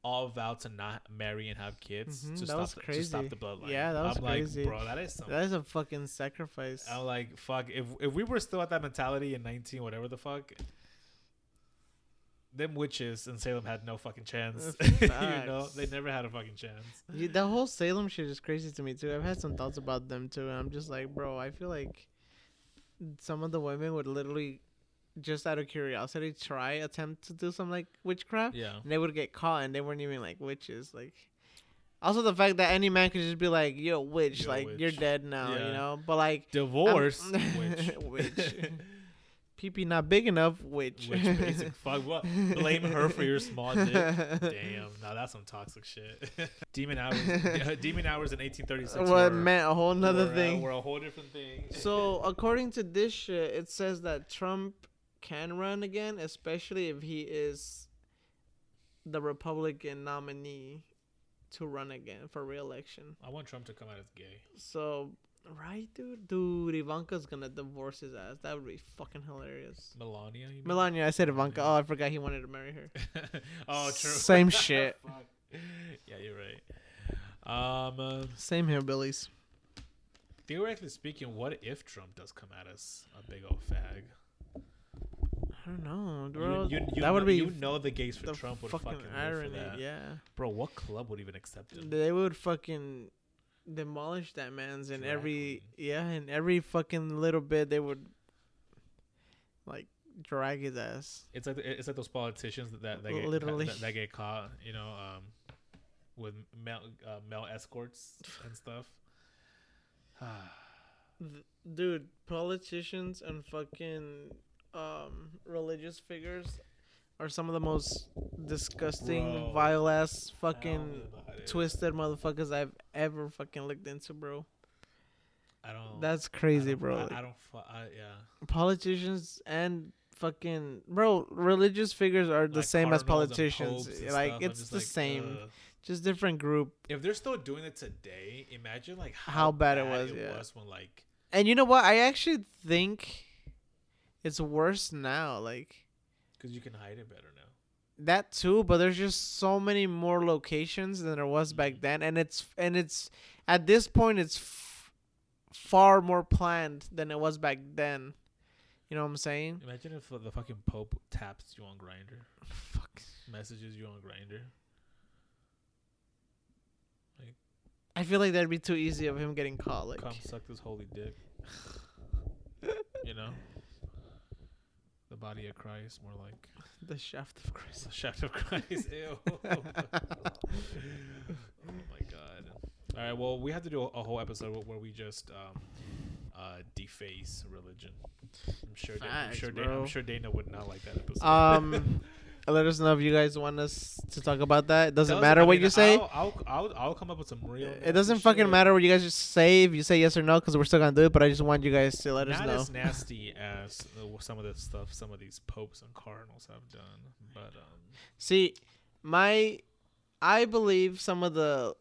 all vow to not marry and have kids Mhm, to, that stop the, to stop the bloodline. Yeah, that was I'm crazy. like, bro, that is something. that is a fucking sacrifice. I'm like, fuck. If if we were still at that mentality in 19, whatever the fuck, them witches in Salem had no fucking chance. Uh, you know, they never had a fucking chance. Yeah, the whole Salem shit is crazy to me too. I've had some thoughts about them too, and I'm just like, bro, I feel like some of the women would literally, just out of curiosity, try attempt to do some like witchcraft, Yeah. and they would get caught, and they weren't even like witches. Like, also the fact that any man could just be like, "Yo, witch, Yo, like witch. you're dead now," Yeah. you know. But like, Divorce. Witch. Witch. pee not big enough, witch. Which basic fuck what? Blame her for your small dick. Damn, now that's some toxic shit. demon hours, demon hours in 1836. What meant a whole nother were, uh, thing. were a whole different thing. So according to this shit, it says that Trump can run again, especially if he is the Republican nominee to run again for re-election. I want Trump to come out as gay. So, right, dude, dude, Ivanka's gonna divorce his ass. That would be fucking hilarious. Melania? Melania, I said Ivanka. Oh, I forgot he wanted to marry her. oh, true. Same shit. Yeah, you're right. Um, uh, Same hillbillies. theoretically speaking, what if Trump does come at us a big old fag? I don't know, You- bro. you, you, that would know, be you know the gays for Trump would fucking fucking, irony. for that. Yeah. Bro, what club would even accept him? They would fucking demolish that man's in every yeah, in every fucking little bit they would like drag his ass. It's like it's like those politicians that that, that get Literally. that, that get caught, you know, um, with male uh, male escorts and stuff. Dude, politicians and fucking um religious figures are some of the most disgusting, Bro. vile ass fucking twisted motherfuckers I've ever fucking looked into, bro. I don't. That's I crazy, don't- bro. I, Like, I don't. I, yeah. politicians and fucking bro religious figures are the Like same as and politicians and like stuff, it's the same ugh. just different group. If they're still doing it today, imagine like how, How bad it was, yeah. was when like And you know what? I actually think it's worse now. Like because you can hide it better now. that too, but there's just so many more locations than there was back Mhm. then, and it's and it's at this point it's f- far more planned than it was back then. You know what I'm saying? Imagine if the fucking Pope taps you on Grindr, Fuck. messages you on Grindr. Like, I feel like that'd be too easy of him getting caught. Like, Come suck this holy dick. you know, the body of Christ, more like the shaft of Christ. the shaft of Christ. Ew. oh my god. All right. Well, we have to do a, a whole episode where- we just um, uh, deface religion. I'm sure. Da- I'm sure. Dana. I'm sure Dana would not like that episode. Um, let us know if you guys want us to talk about that. It doesn't matter I what mean, you say. I'll, I'll, I'll, I'll come up with some real. it doesn't fucking shit. matter what you guys just say if you say yes or no because we're still gonna do it. But I just want you guys to let us know. Not as nasty as some of the stuff some of these popes and cardinals have done, but um, See, my, I believe some of the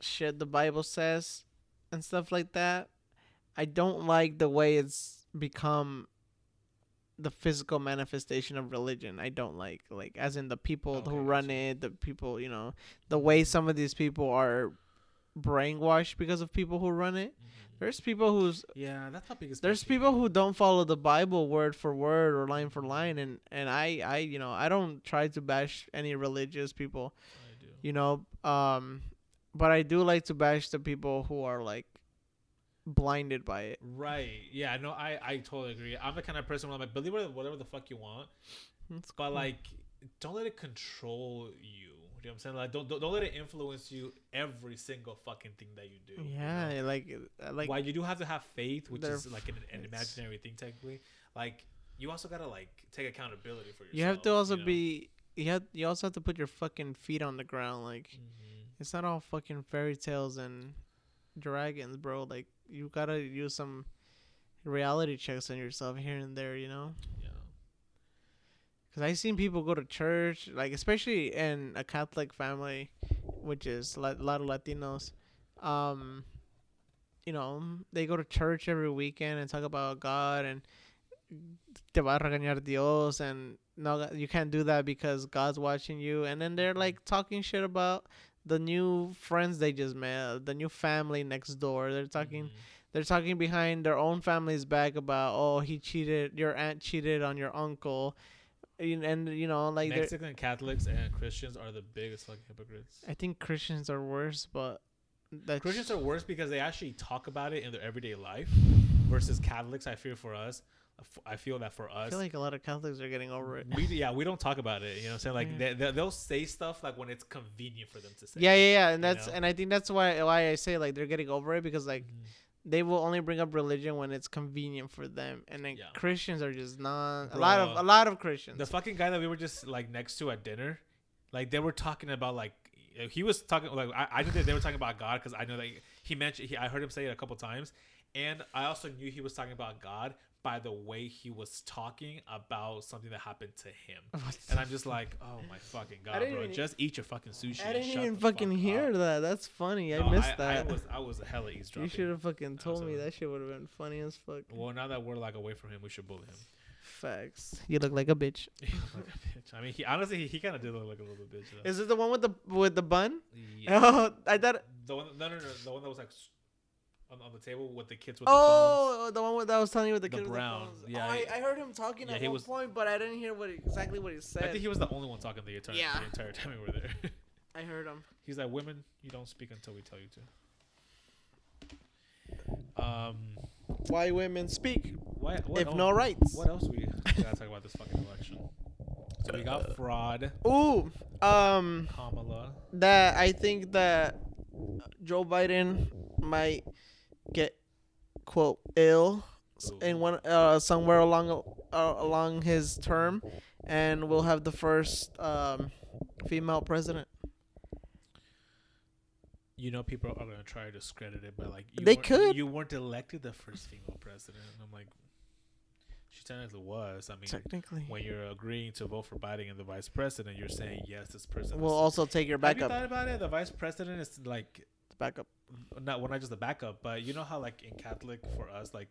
shit the Bible says and stuff like that. I don't like the way it's become the physical manifestation of religion. I don't like like as in the people Okay, who run it, the people, you know, the way some of these people are brainwashed because of people who run it. There's people who's yeah, that's my biggest. there's people who don't follow the Bible word for word or line for line, and and I I you know I don't try to bash any religious people, I do. you know, um, but I do like to bash the people who are like blinded by it. Right. Yeah. No. I. I totally agree. I'm the kind of person where I'm like, believe whatever, whatever the fuck you want, It's but cool. like, don't let it control you. You know what I'm saying? Like, don't don't, don't let it influence you every single fucking thing that you do. you know? yeah, like uh, like While you do have to have faith, which is like an, an imaginary thing technically, like you also gotta like take accountability for yourself. you have to also know? be you have you also have to put your fucking feet on the ground. Like Mhm. it's not all fucking fairy tales and dragons, bro. Like you gotta use some reality checks on yourself here and there, you know. Yeah. Cause I seen people go to church, like especially in a Catholic family, which is a lot a lot of Latinos. Um, you know, they go to church every weekend and talk about God and te va a regañar Dios and no, you can't do that because God's watching you. And then they're like talking shit about the new friends they just met, the new family next door. They're talking Mhm. they're talking behind their own family's back about oh he cheated your aunt cheated on your uncle and, and you know like Mexican Catholics and Christians are the biggest fucking hypocrites. i think christians are worse but that's Christians are worse because they actually talk about it in their everyday life, versus Catholics. I fear for us, I feel that for us, i feel like a lot of catholics are getting over it we yeah we don't talk about it. You know what I'm saying? Like Yeah. they, they they'll say stuff like when it's convenient for them to say. yeah yeah yeah and that's know? and i think that's why why i say like they're getting over it because like Mhm. they will only bring up religion when it's convenient for them and then Yeah. christians are just not a lot of a lot of christians The fucking guy that we were just like next to at dinner, like they were talking about like he was talking like I, I knew that they were talking about God because I know that he mentioned he, I heard him say it a couple times, and I also knew he was talking about God by the way he was talking about something that happened to him. And I'm just like, oh my fucking god, bro! even- Just eat your fucking sushi. I and didn't even fucking fuck hear up. that. That's funny. No, I missed I, that. I was I was a hella eavesdropping. you should have fucking told me that shit would have been funny as fuck. Well, now that we're like away from him, we should bully him. Facts. You look like a bitch. Like a bitch. I mean, he honestly he, he kind of did look like a little bitch. Though. Is it the one with the with the bun? Yeah. Oh, I thought. The one, no, no, no, the one that was like on, on the table with the kids with the. Oh, the one with, that I was telling you with the, The kid with brown. The phones. Yeah, oh, I, I heard him talking yeah, at he one was- point, but I didn't hear what exactly what he said. I think he was the only one talking the entire Yeah. the entire time we were there. I heard him. He's like, "Women, you don't speak until we tell you to." Um, Why women speak what if else, no rights? What else we gotta talk about this fucking election? So we got fraud, Ooh, um, Kamala. that I think that Joe Biden might get quote ill in one uh somewhere along uh, along his term, and we'll have the first um female president. You know, people are gonna try to discredit it, but like you They could. You weren't elected the first female president. And I'm like, She technically was. I mean, Technically, when you're agreeing to vote for Biden and the vice president, you're saying yes, this person. we'll also take your backup. Have you thought about it? The vice president is like the Backup. Not well, not just the backup, but you know how like in Catholic for us, like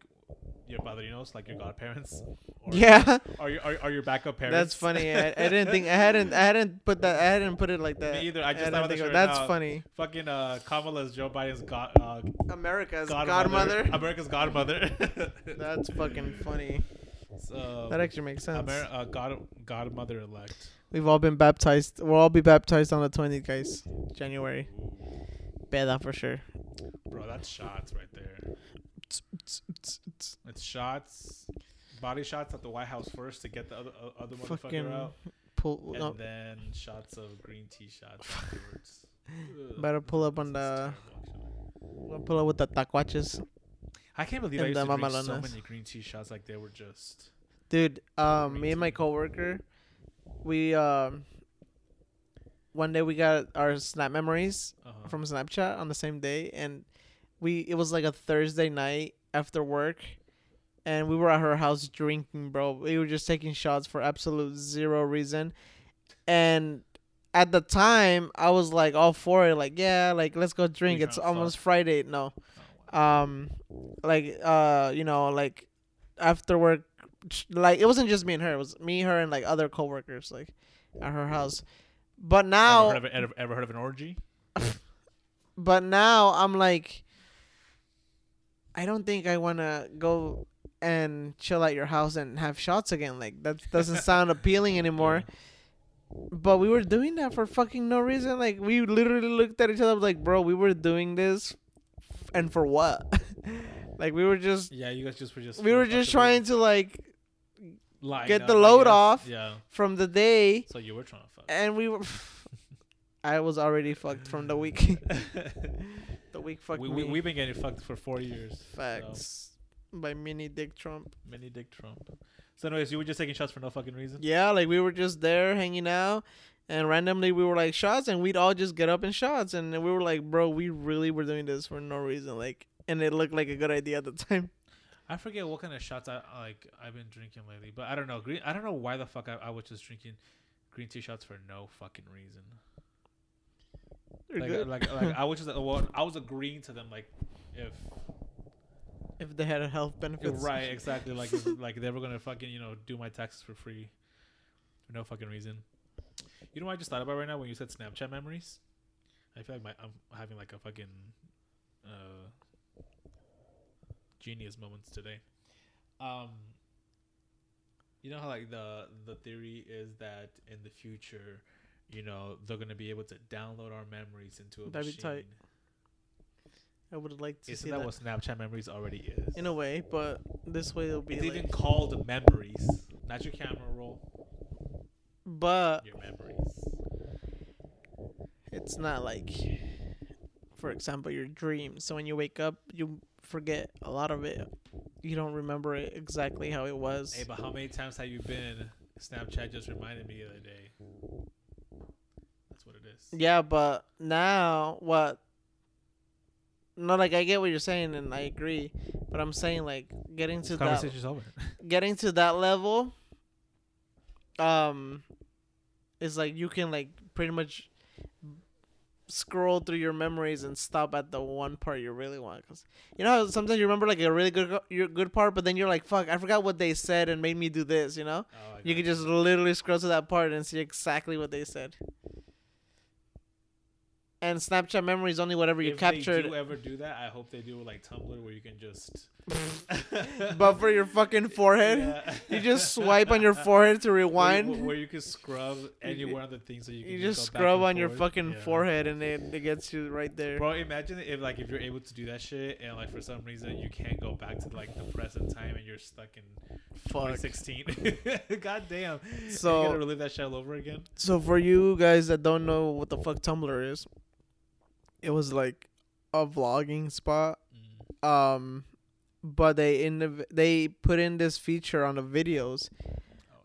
your padrinos, like your godparents. Or Yeah, Are your are, are your backup parents? that's funny. I, I didn't think I hadn't I hadn't put that I hadn't put it like that. Me either. I just didn't thought think that of- shit That's now. funny. Fucking uh, Kamala's Joe Biden's god, uh, America's godmother. godmother. America's godmother. That's fucking funny. so, That actually makes sense. Amer- uh, god godmother elect. We've all been baptized. We'll all be baptized on the 20th, guys. January. Beda for sure. Bro, that's shots right there. It's shots, body shots at the White House first to get the other uh, other motherfucker out, pull. and No, then shots of green tea shots afterwards. Ugh. better pull up on the. terrible. Pull up with the taquaches. I can't believe I used to drink so many green tea shots like they were just. Dude, um, Me me and my coworker, we um, one day we got our snap memories Uh-huh. from Snapchat on the same day, and we it was like a Thursday night after work, and we were at her house drinking, bro. We were just taking shots for absolute zero reason, and at the time I was like all for it, like yeah, like let's go drink. It's almost fuck? Friday. No, Oh, wow. um like uh you know like after work like it wasn't just me and her it was me her and like other coworkers like at her house but ever, now heard of, ever, ever heard of an orgy? but now i'm like i don't think i want to go and chill at your house and have shots again like that doesn't sound appealing anymore but we were doing that for fucking no reason like we literally looked at each other like bro we were doing this and for what like we were just Yeah, you guys just were just. we were just trying to like line get up, the load off. Yeah. from the day So you were trying to. And we were i was already fucked from the week the week fucked we, me we we've been getting fucked for four years. so. facts by mini dick trump Mini Dick Trump. So, anyways, you were just taking shots for no fucking reason. yeah like we were just there hanging out and randomly we were like shots and we'd all just get up in shots and we were like bro we really were doing this for no reason like and it looked like a good idea at the time I forget what kind of shots I like. I've been drinking lately, but I don't know. Green. I don't know why the fuck I, I was just drinking green tea shots for no fucking reason. They're Like, good. like, like I was just well, I was agreeing to them like if if they had a health benefit, right exactly like like they were gonna fucking you know do my taxes for free for no fucking reason. You know what I just thought about right now when you said Snapchat memories? I feel like my I'm having like a fucking uh genius moments today. Um you know how like the the theory is that in the future, you know, they're gonna be able to download our memories into a That'd be tight. i would like to Isn't see that, that, what Snapchat memories already is? in a way but this way it'll be it's like, even called memories, not your camera roll, but your memories. it's not like for example your dreams so when you wake up you forget a lot of it you don't remember exactly how it was Hey, but how many times have you been? Snapchat just reminded me the other day. That's what it is. yeah but now what no like i get what you're saying and i agree but i'm saying like getting to This that over. getting to that level um is like you can like pretty much scroll through your memories and stop at the one part you really want cuz you know sometimes you remember like a really good your good part but then you're like fuck I forgot what they said and made me do this you know? Oh, you can just literally scroll to that part and see exactly what they said and Snapchat memory is only whatever you if captured They do ever do that? I hope they do it like Tumblr, where you can just. but for your fucking forehead Yeah. you just swipe on your forehead to Where rewind where, you can scrub anywhere on the things so you can You just, just scrub on your fucking Yeah. forehead and it, it gets you right there. Bro, imagine if like if you're able to do that shit and like for some reason you can't go back to like the present time and you're stuck in Fuck. 2016. God damn. So So- you gotta relive that shit all over again. So for you guys that don't know what the fuck Tumblr is, it was like a vlogging spot. Mm. Um, but they in the, they put in this feature on the videos.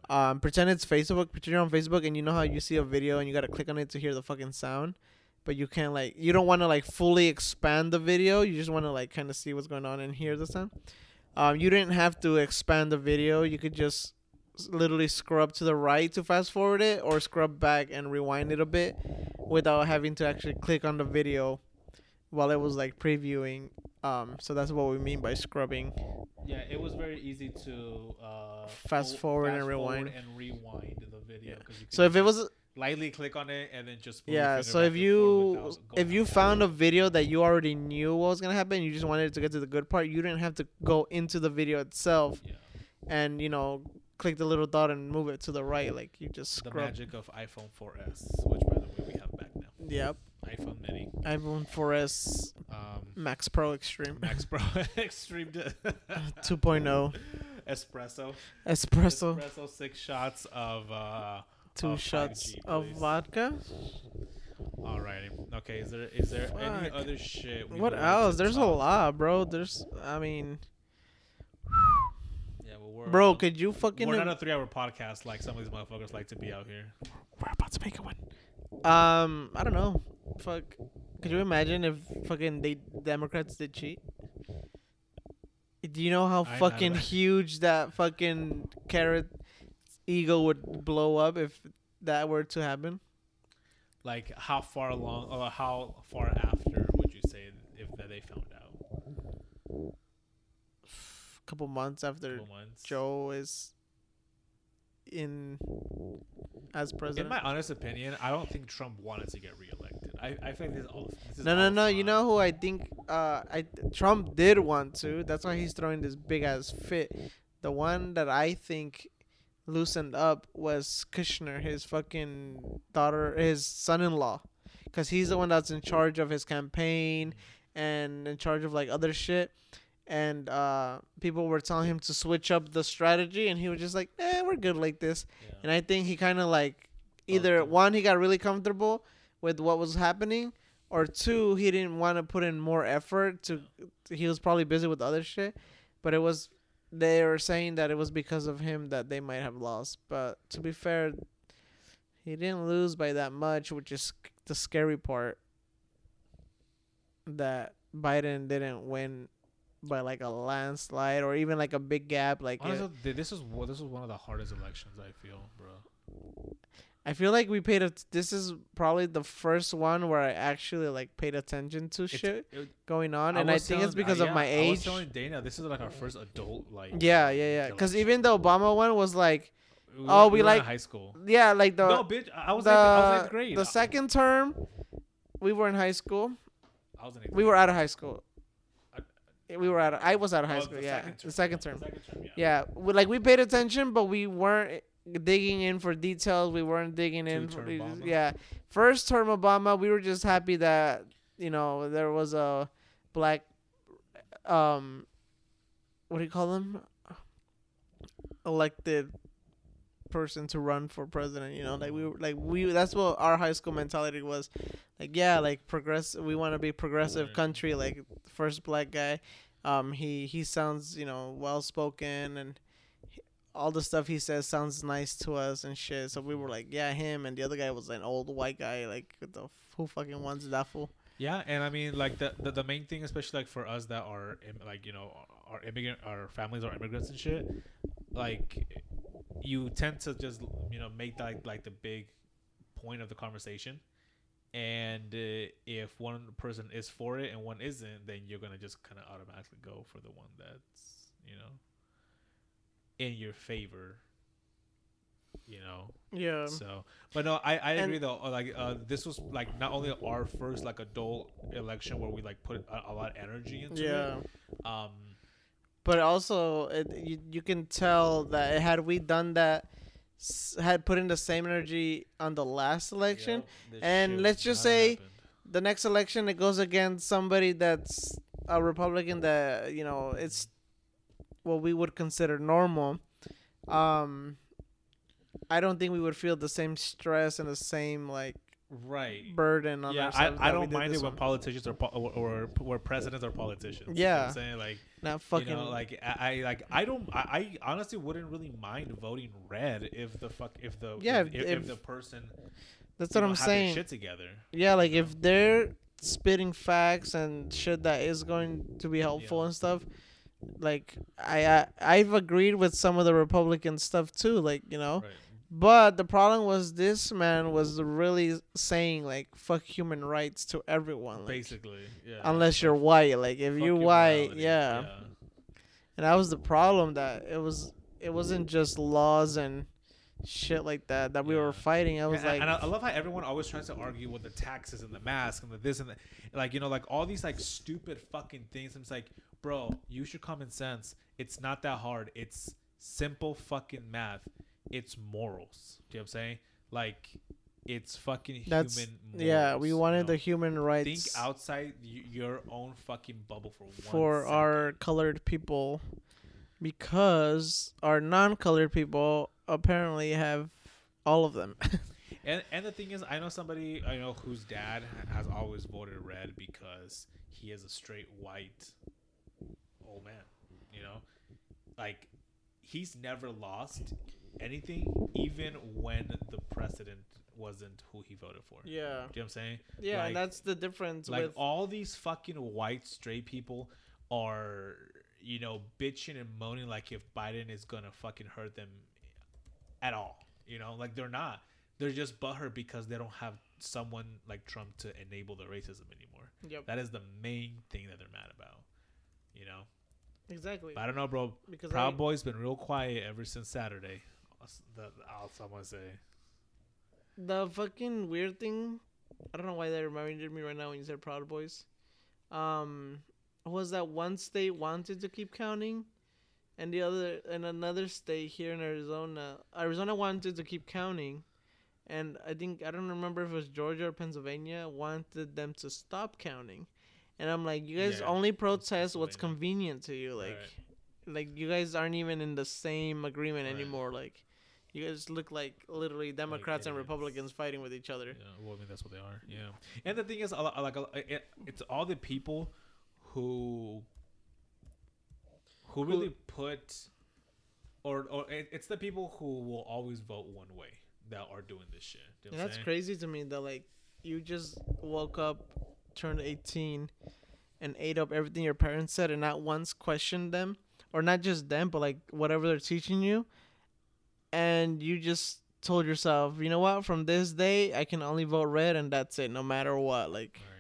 Oh, Um, pretend it's Facebook. Pretend you're on Facebook, and you know how you see a video and you gotta click on it to hear the fucking sound, but you can't like you don't want to like fully expand the video. You just want to like kind of see what's going on and hear the sound. Um, you didn't have to expand the video. You could just literally scrub to the right to fast forward it, or scrub back and rewind it a bit, without having to actually click on the video while it was like previewing. Um, so that's what we mean by scrubbing. Yeah, it was very easy to uh, Fast fo- forward and rewind. and rewind the video. you So if it was lightly click on it and then just Yeah, so if you if you found a video that you already knew what was gonna happen, you just wanted to get to the good part, you didn't have to go into the video itself yeah, and you know click the little dot and move it to the right, like you just scrub. the magic of iPhone 4S, which by the way we have back now. Yep, iPhone Mini, iPhone 4S um, Max Pro Extreme Max Pro Extreme d- 2.0 espresso, espresso, espresso, six shots of uh. two of shots 5G, of vodka. Alrighty. Okay. Is there is there any other shit? we What else? There's a lot, bro. There's, I mean, well, we're bro, uh, could you fucking? We're not a three-hour podcast like some of these motherfuckers like to be out here. We're about to make it one. Um, I don't know. Fuck. Could you imagine if fucking they Democrats did cheat? Do you know how I'm not fucking about- huge that fucking carrot ego would blow up if that were to happen? Like, how far along or how far after would you say if that they found out? A couple months after Couple months. Joe is in as president. In my honest opinion, I don't think Trump wanted to get reelected. I I think this is all. This is No, no, no. You know who I think? Uh, I Trump did want to. That's why he's throwing this big ass fit. The one that I think loosened up was Kushner, his fucking daughter, his son-in-law, because he's the one that's in charge of his campaign and in charge of like other shit. And uh, people were telling him to switch up the strategy, and he was just like, "Eh, we're good like this." Yeah. And I think he kind of like either Okay. one he got really comfortable with what was happening, or two he didn't want to put in more effort to. He was probably busy with other shit, but it was they were saying that it was because of him that they might have lost. But to be fair, he didn't lose by that much, which is the scary part. That Biden didn't win by like a landslide or even like a big gap. Like Honestly, th- this is one- this was one of the hardest elections I feel, bro. I feel like we paid. A, this is probably the first one where I actually like paid attention to It's- shit it- going on, and I think it's because uh, of my yeah, I was age. telling Dana, this is like our first adult like. Yeah, yeah, yeah. Because even the Obama one was like, We oh, we in like- high school. yeah, like the no, bitch, I I was the eighth, I was eighth grade. the second term, we were in high school. I was in eighth We grade. were out of high school. We were out. Of, I was out of high Oh, school. the Yeah, second the second term. The second term, yeah. Yeah, we, like we paid attention, but we weren't digging in for details. We weren't digging in. For, Obama. yeah, first term Obama, we were just happy that you know there was a black, um, what do you call them? Elected person to run for president. You know, like we were like we. That's what our high school mentality was. Like yeah, like progress. We want to be progressive country. Like first black guy. Um, he he sounds you know well spoken and all the stuff he says sounds nice to us and shit. So we were like, yeah, him. And the other guy was an old white guy. Like what the f- who fucking wants that fool? Yeah, and I mean, like the, the the main thing, especially like for us that are im- like you know our immigrant, our families are immigrants and shit. Like, you tend to just you know make that like the big point of the conversation, and uh, if one person is for it and one isn't, then you're gonna just kind of automatically go for the one that's you know in your favor. You know, Yeah. so, but no, I, I and- agree though. uh, Like, uh, this was like not only our first like adult election where we like put a, a lot of energy into Yeah. it. Um, But also, it, you you can tell that had we done that, had put in the same energy on the last election, yeah, and let's just say- happened. the next election it goes against somebody that's a Republican that you know it's what we would consider normal. Um, I don't think we would feel the same stress and the same like right. burden on Yeah. I, I don't mind it when one. politicians are po- or, or where presidents are politicians. You know Yeah. I'm saying like not fucking you know like I, I like I don't I, I honestly wouldn't really mind voting red if the fuck if the Yeah, if, if- if, if if- the person That's what know, I'm saying. shit together. Yeah, like if they're spitting facts and shit that is going to be helpful Yeah. and stuff, like I, I I've agreed with some of the Republican stuff too, like you know. Right. But the problem was this man was really saying like fuck human rights to everyone, like, Basically, yeah. unless you're white. Like if Fuck you your white, morality, yeah. And that was the problem that it was it wasn't just laws and shit like that that we Yeah. were fighting. I was and, like, and I, love how everyone always tries to argue with the taxes and the mask and the this and the, like you know like all these like stupid fucking things. And it's like, bro, use your common sense. It's not that hard. It's simple fucking math. It's morals. Do you know what I'm saying? Like, it's fucking That's- human. Morals, yeah, we you wanted know? the human rights. think outside y- your own fucking bubble for one for second. our colored people because our non-colored people apparently have all of them. And and the thing is, I know somebody I know whose dad has always voted red because he is a straight white old man. You know, like he's never lost anything, even when the president wasn't who he voted for. yeah. Do you know what I'm saying? Yeah, Like- and that's the difference Like with all these fucking white straight people are, you know, bitching and moaning like if Biden is gonna fucking hurt them at all. You know, like they're not. They're just butthurt because they don't have someone like Trump to enable the racism anymore. Yep. That is the main thing that they're mad about. You know, Exactly. but I don't know, bro. Because Proud I- Boy's been real quiet ever since Saturday. That's that's all I'm gonna say. The fucking weird thing, I don't know why that reminded me right now when you said Proud Boys. Um, was that one state wanted to keep counting, and the other, and another state here in Arizona, Arizona wanted to keep counting, and I think I don't remember if it was Georgia or Pennsylvania wanted them to stop counting, and I'm like, you guys Yeah, only protest what's convenient to you, like, Right. like you guys aren't even in the same agreement Right. anymore, like. You guys look like literally Democrats and. Republicans fighting with each other. Yeah, well, I mean that's what they are. Yeah, and the thing is, like, it's all the people who who really put, or or it's the people who will always vote one way that are doing this shit. You know that's saying? crazy to me that like you just woke up, turned 18, and ate up everything your parents said and not once questioned them, or not just them, but like whatever they're teaching you, and you just told yourself, you know what, from this day I can only vote red and that's it, no matter what. Like, Right.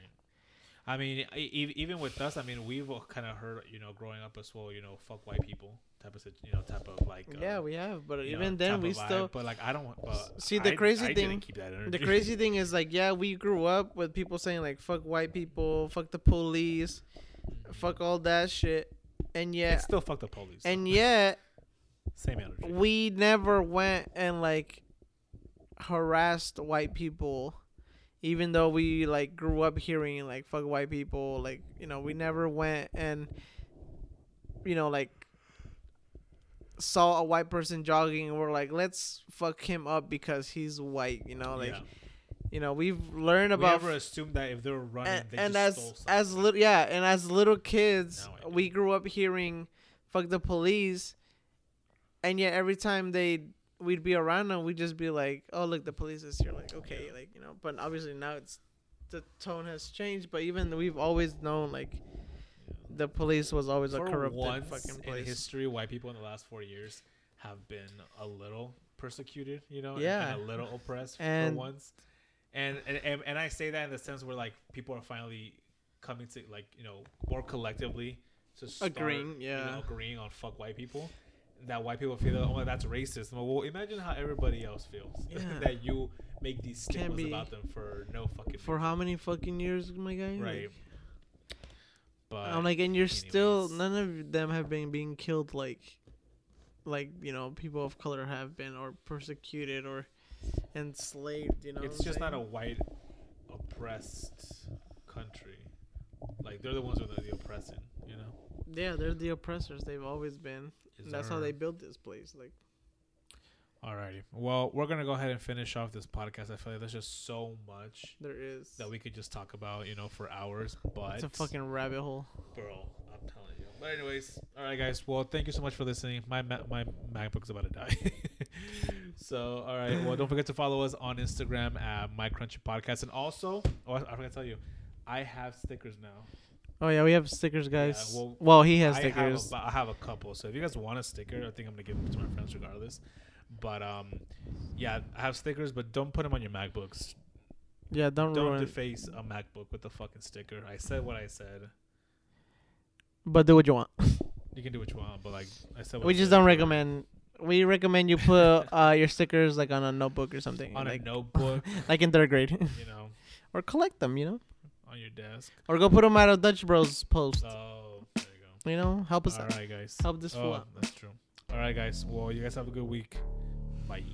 I mean, even with us, I mean, we've kind of heard, you know, growing up as well, you know, fuck white people type of, you know, type of like. uh, yeah, we have, but you know, even then we vibe, still. But like, I don't. want- But See, the I- crazy I thing- didn't keep that The crazy thing is like, yeah, we grew up with people saying like, fuck white people, fuck the police, fuck all that shit, and yet, It's still fuck the police. and yet. Same energy. we never went and like harassed white people even though we like grew up hearing like fuck white people like you know we never went and you know like saw a white person jogging and we're like let's fuck him up because he's white you know like yeah. you know we've learned about we about ever assumed that if they were running, and, they and as as little yeah and as little kids we grew up hearing fuck the police and yet every time they we'd be around them we'd just be like oh look the police is here like okay like you know but obviously now it's the tone has changed but even we've always known like the police was always a For corrupted once fucking in history, white people in the last four years have been a little persecuted, you know, Yeah. and, a little oppressed And- for once. And, and and and I say that in the sense where like people are finally coming to like you know more collectively to start, Agreeing, you yeah. know, agreeing on fuck white people. That white people feel that oh that's racist. Well, imagine how everybody else feels Yeah. that you make these stigmas about them for no fucking for how many fucking years my guy right. But I'm like, and you're still none of them have been being killed like, like you know people of color have been or persecuted or enslaved. You know, it's just not a white oppressed country. Like they're the ones who are the oppressing. Yeah. They're the oppressors. They've always been. That's how they built this place. Like, Alrighty. Well, we're gonna go ahead and finish off this podcast. I feel like there's just so much there is. that we could just talk about, you know, for hours. But It's a fucking rabbit hole. bro, I'm telling you. But anyways, all right, guys. Well, thank you so much for listening. My Ma- my MacBook's about to die. so, all right. Well, don't forget to follow us on Instagram at My Crunchy Podcast, and also, oh, I I forgot to tell you, I have stickers now. Oh yeah, we have stickers, guys. well, well, he has I stickers. Have a, I have a couple. So if you guys want a sticker, I think I'm gonna give them to my friends regardless. But um, yeah, I have stickers, but don't put them on your MacBooks. yeah, don't, Don't ruin. deface a MacBook with a fucking sticker. I said what I said. but do what you want. You can do what you want, but like I said, what We I just said. don't recommend. We recommend you put uh, your stickers like on a notebook or something, on like a notebook, like in third grade, you know, or collect them. You know, on your desk. or go put them at a Dutch Bros post. Oh, there you go. You know, help us All out. right, guys. Help this fool Oh, out. that's true. All right, guys. Well, you guys have a good week. Bye.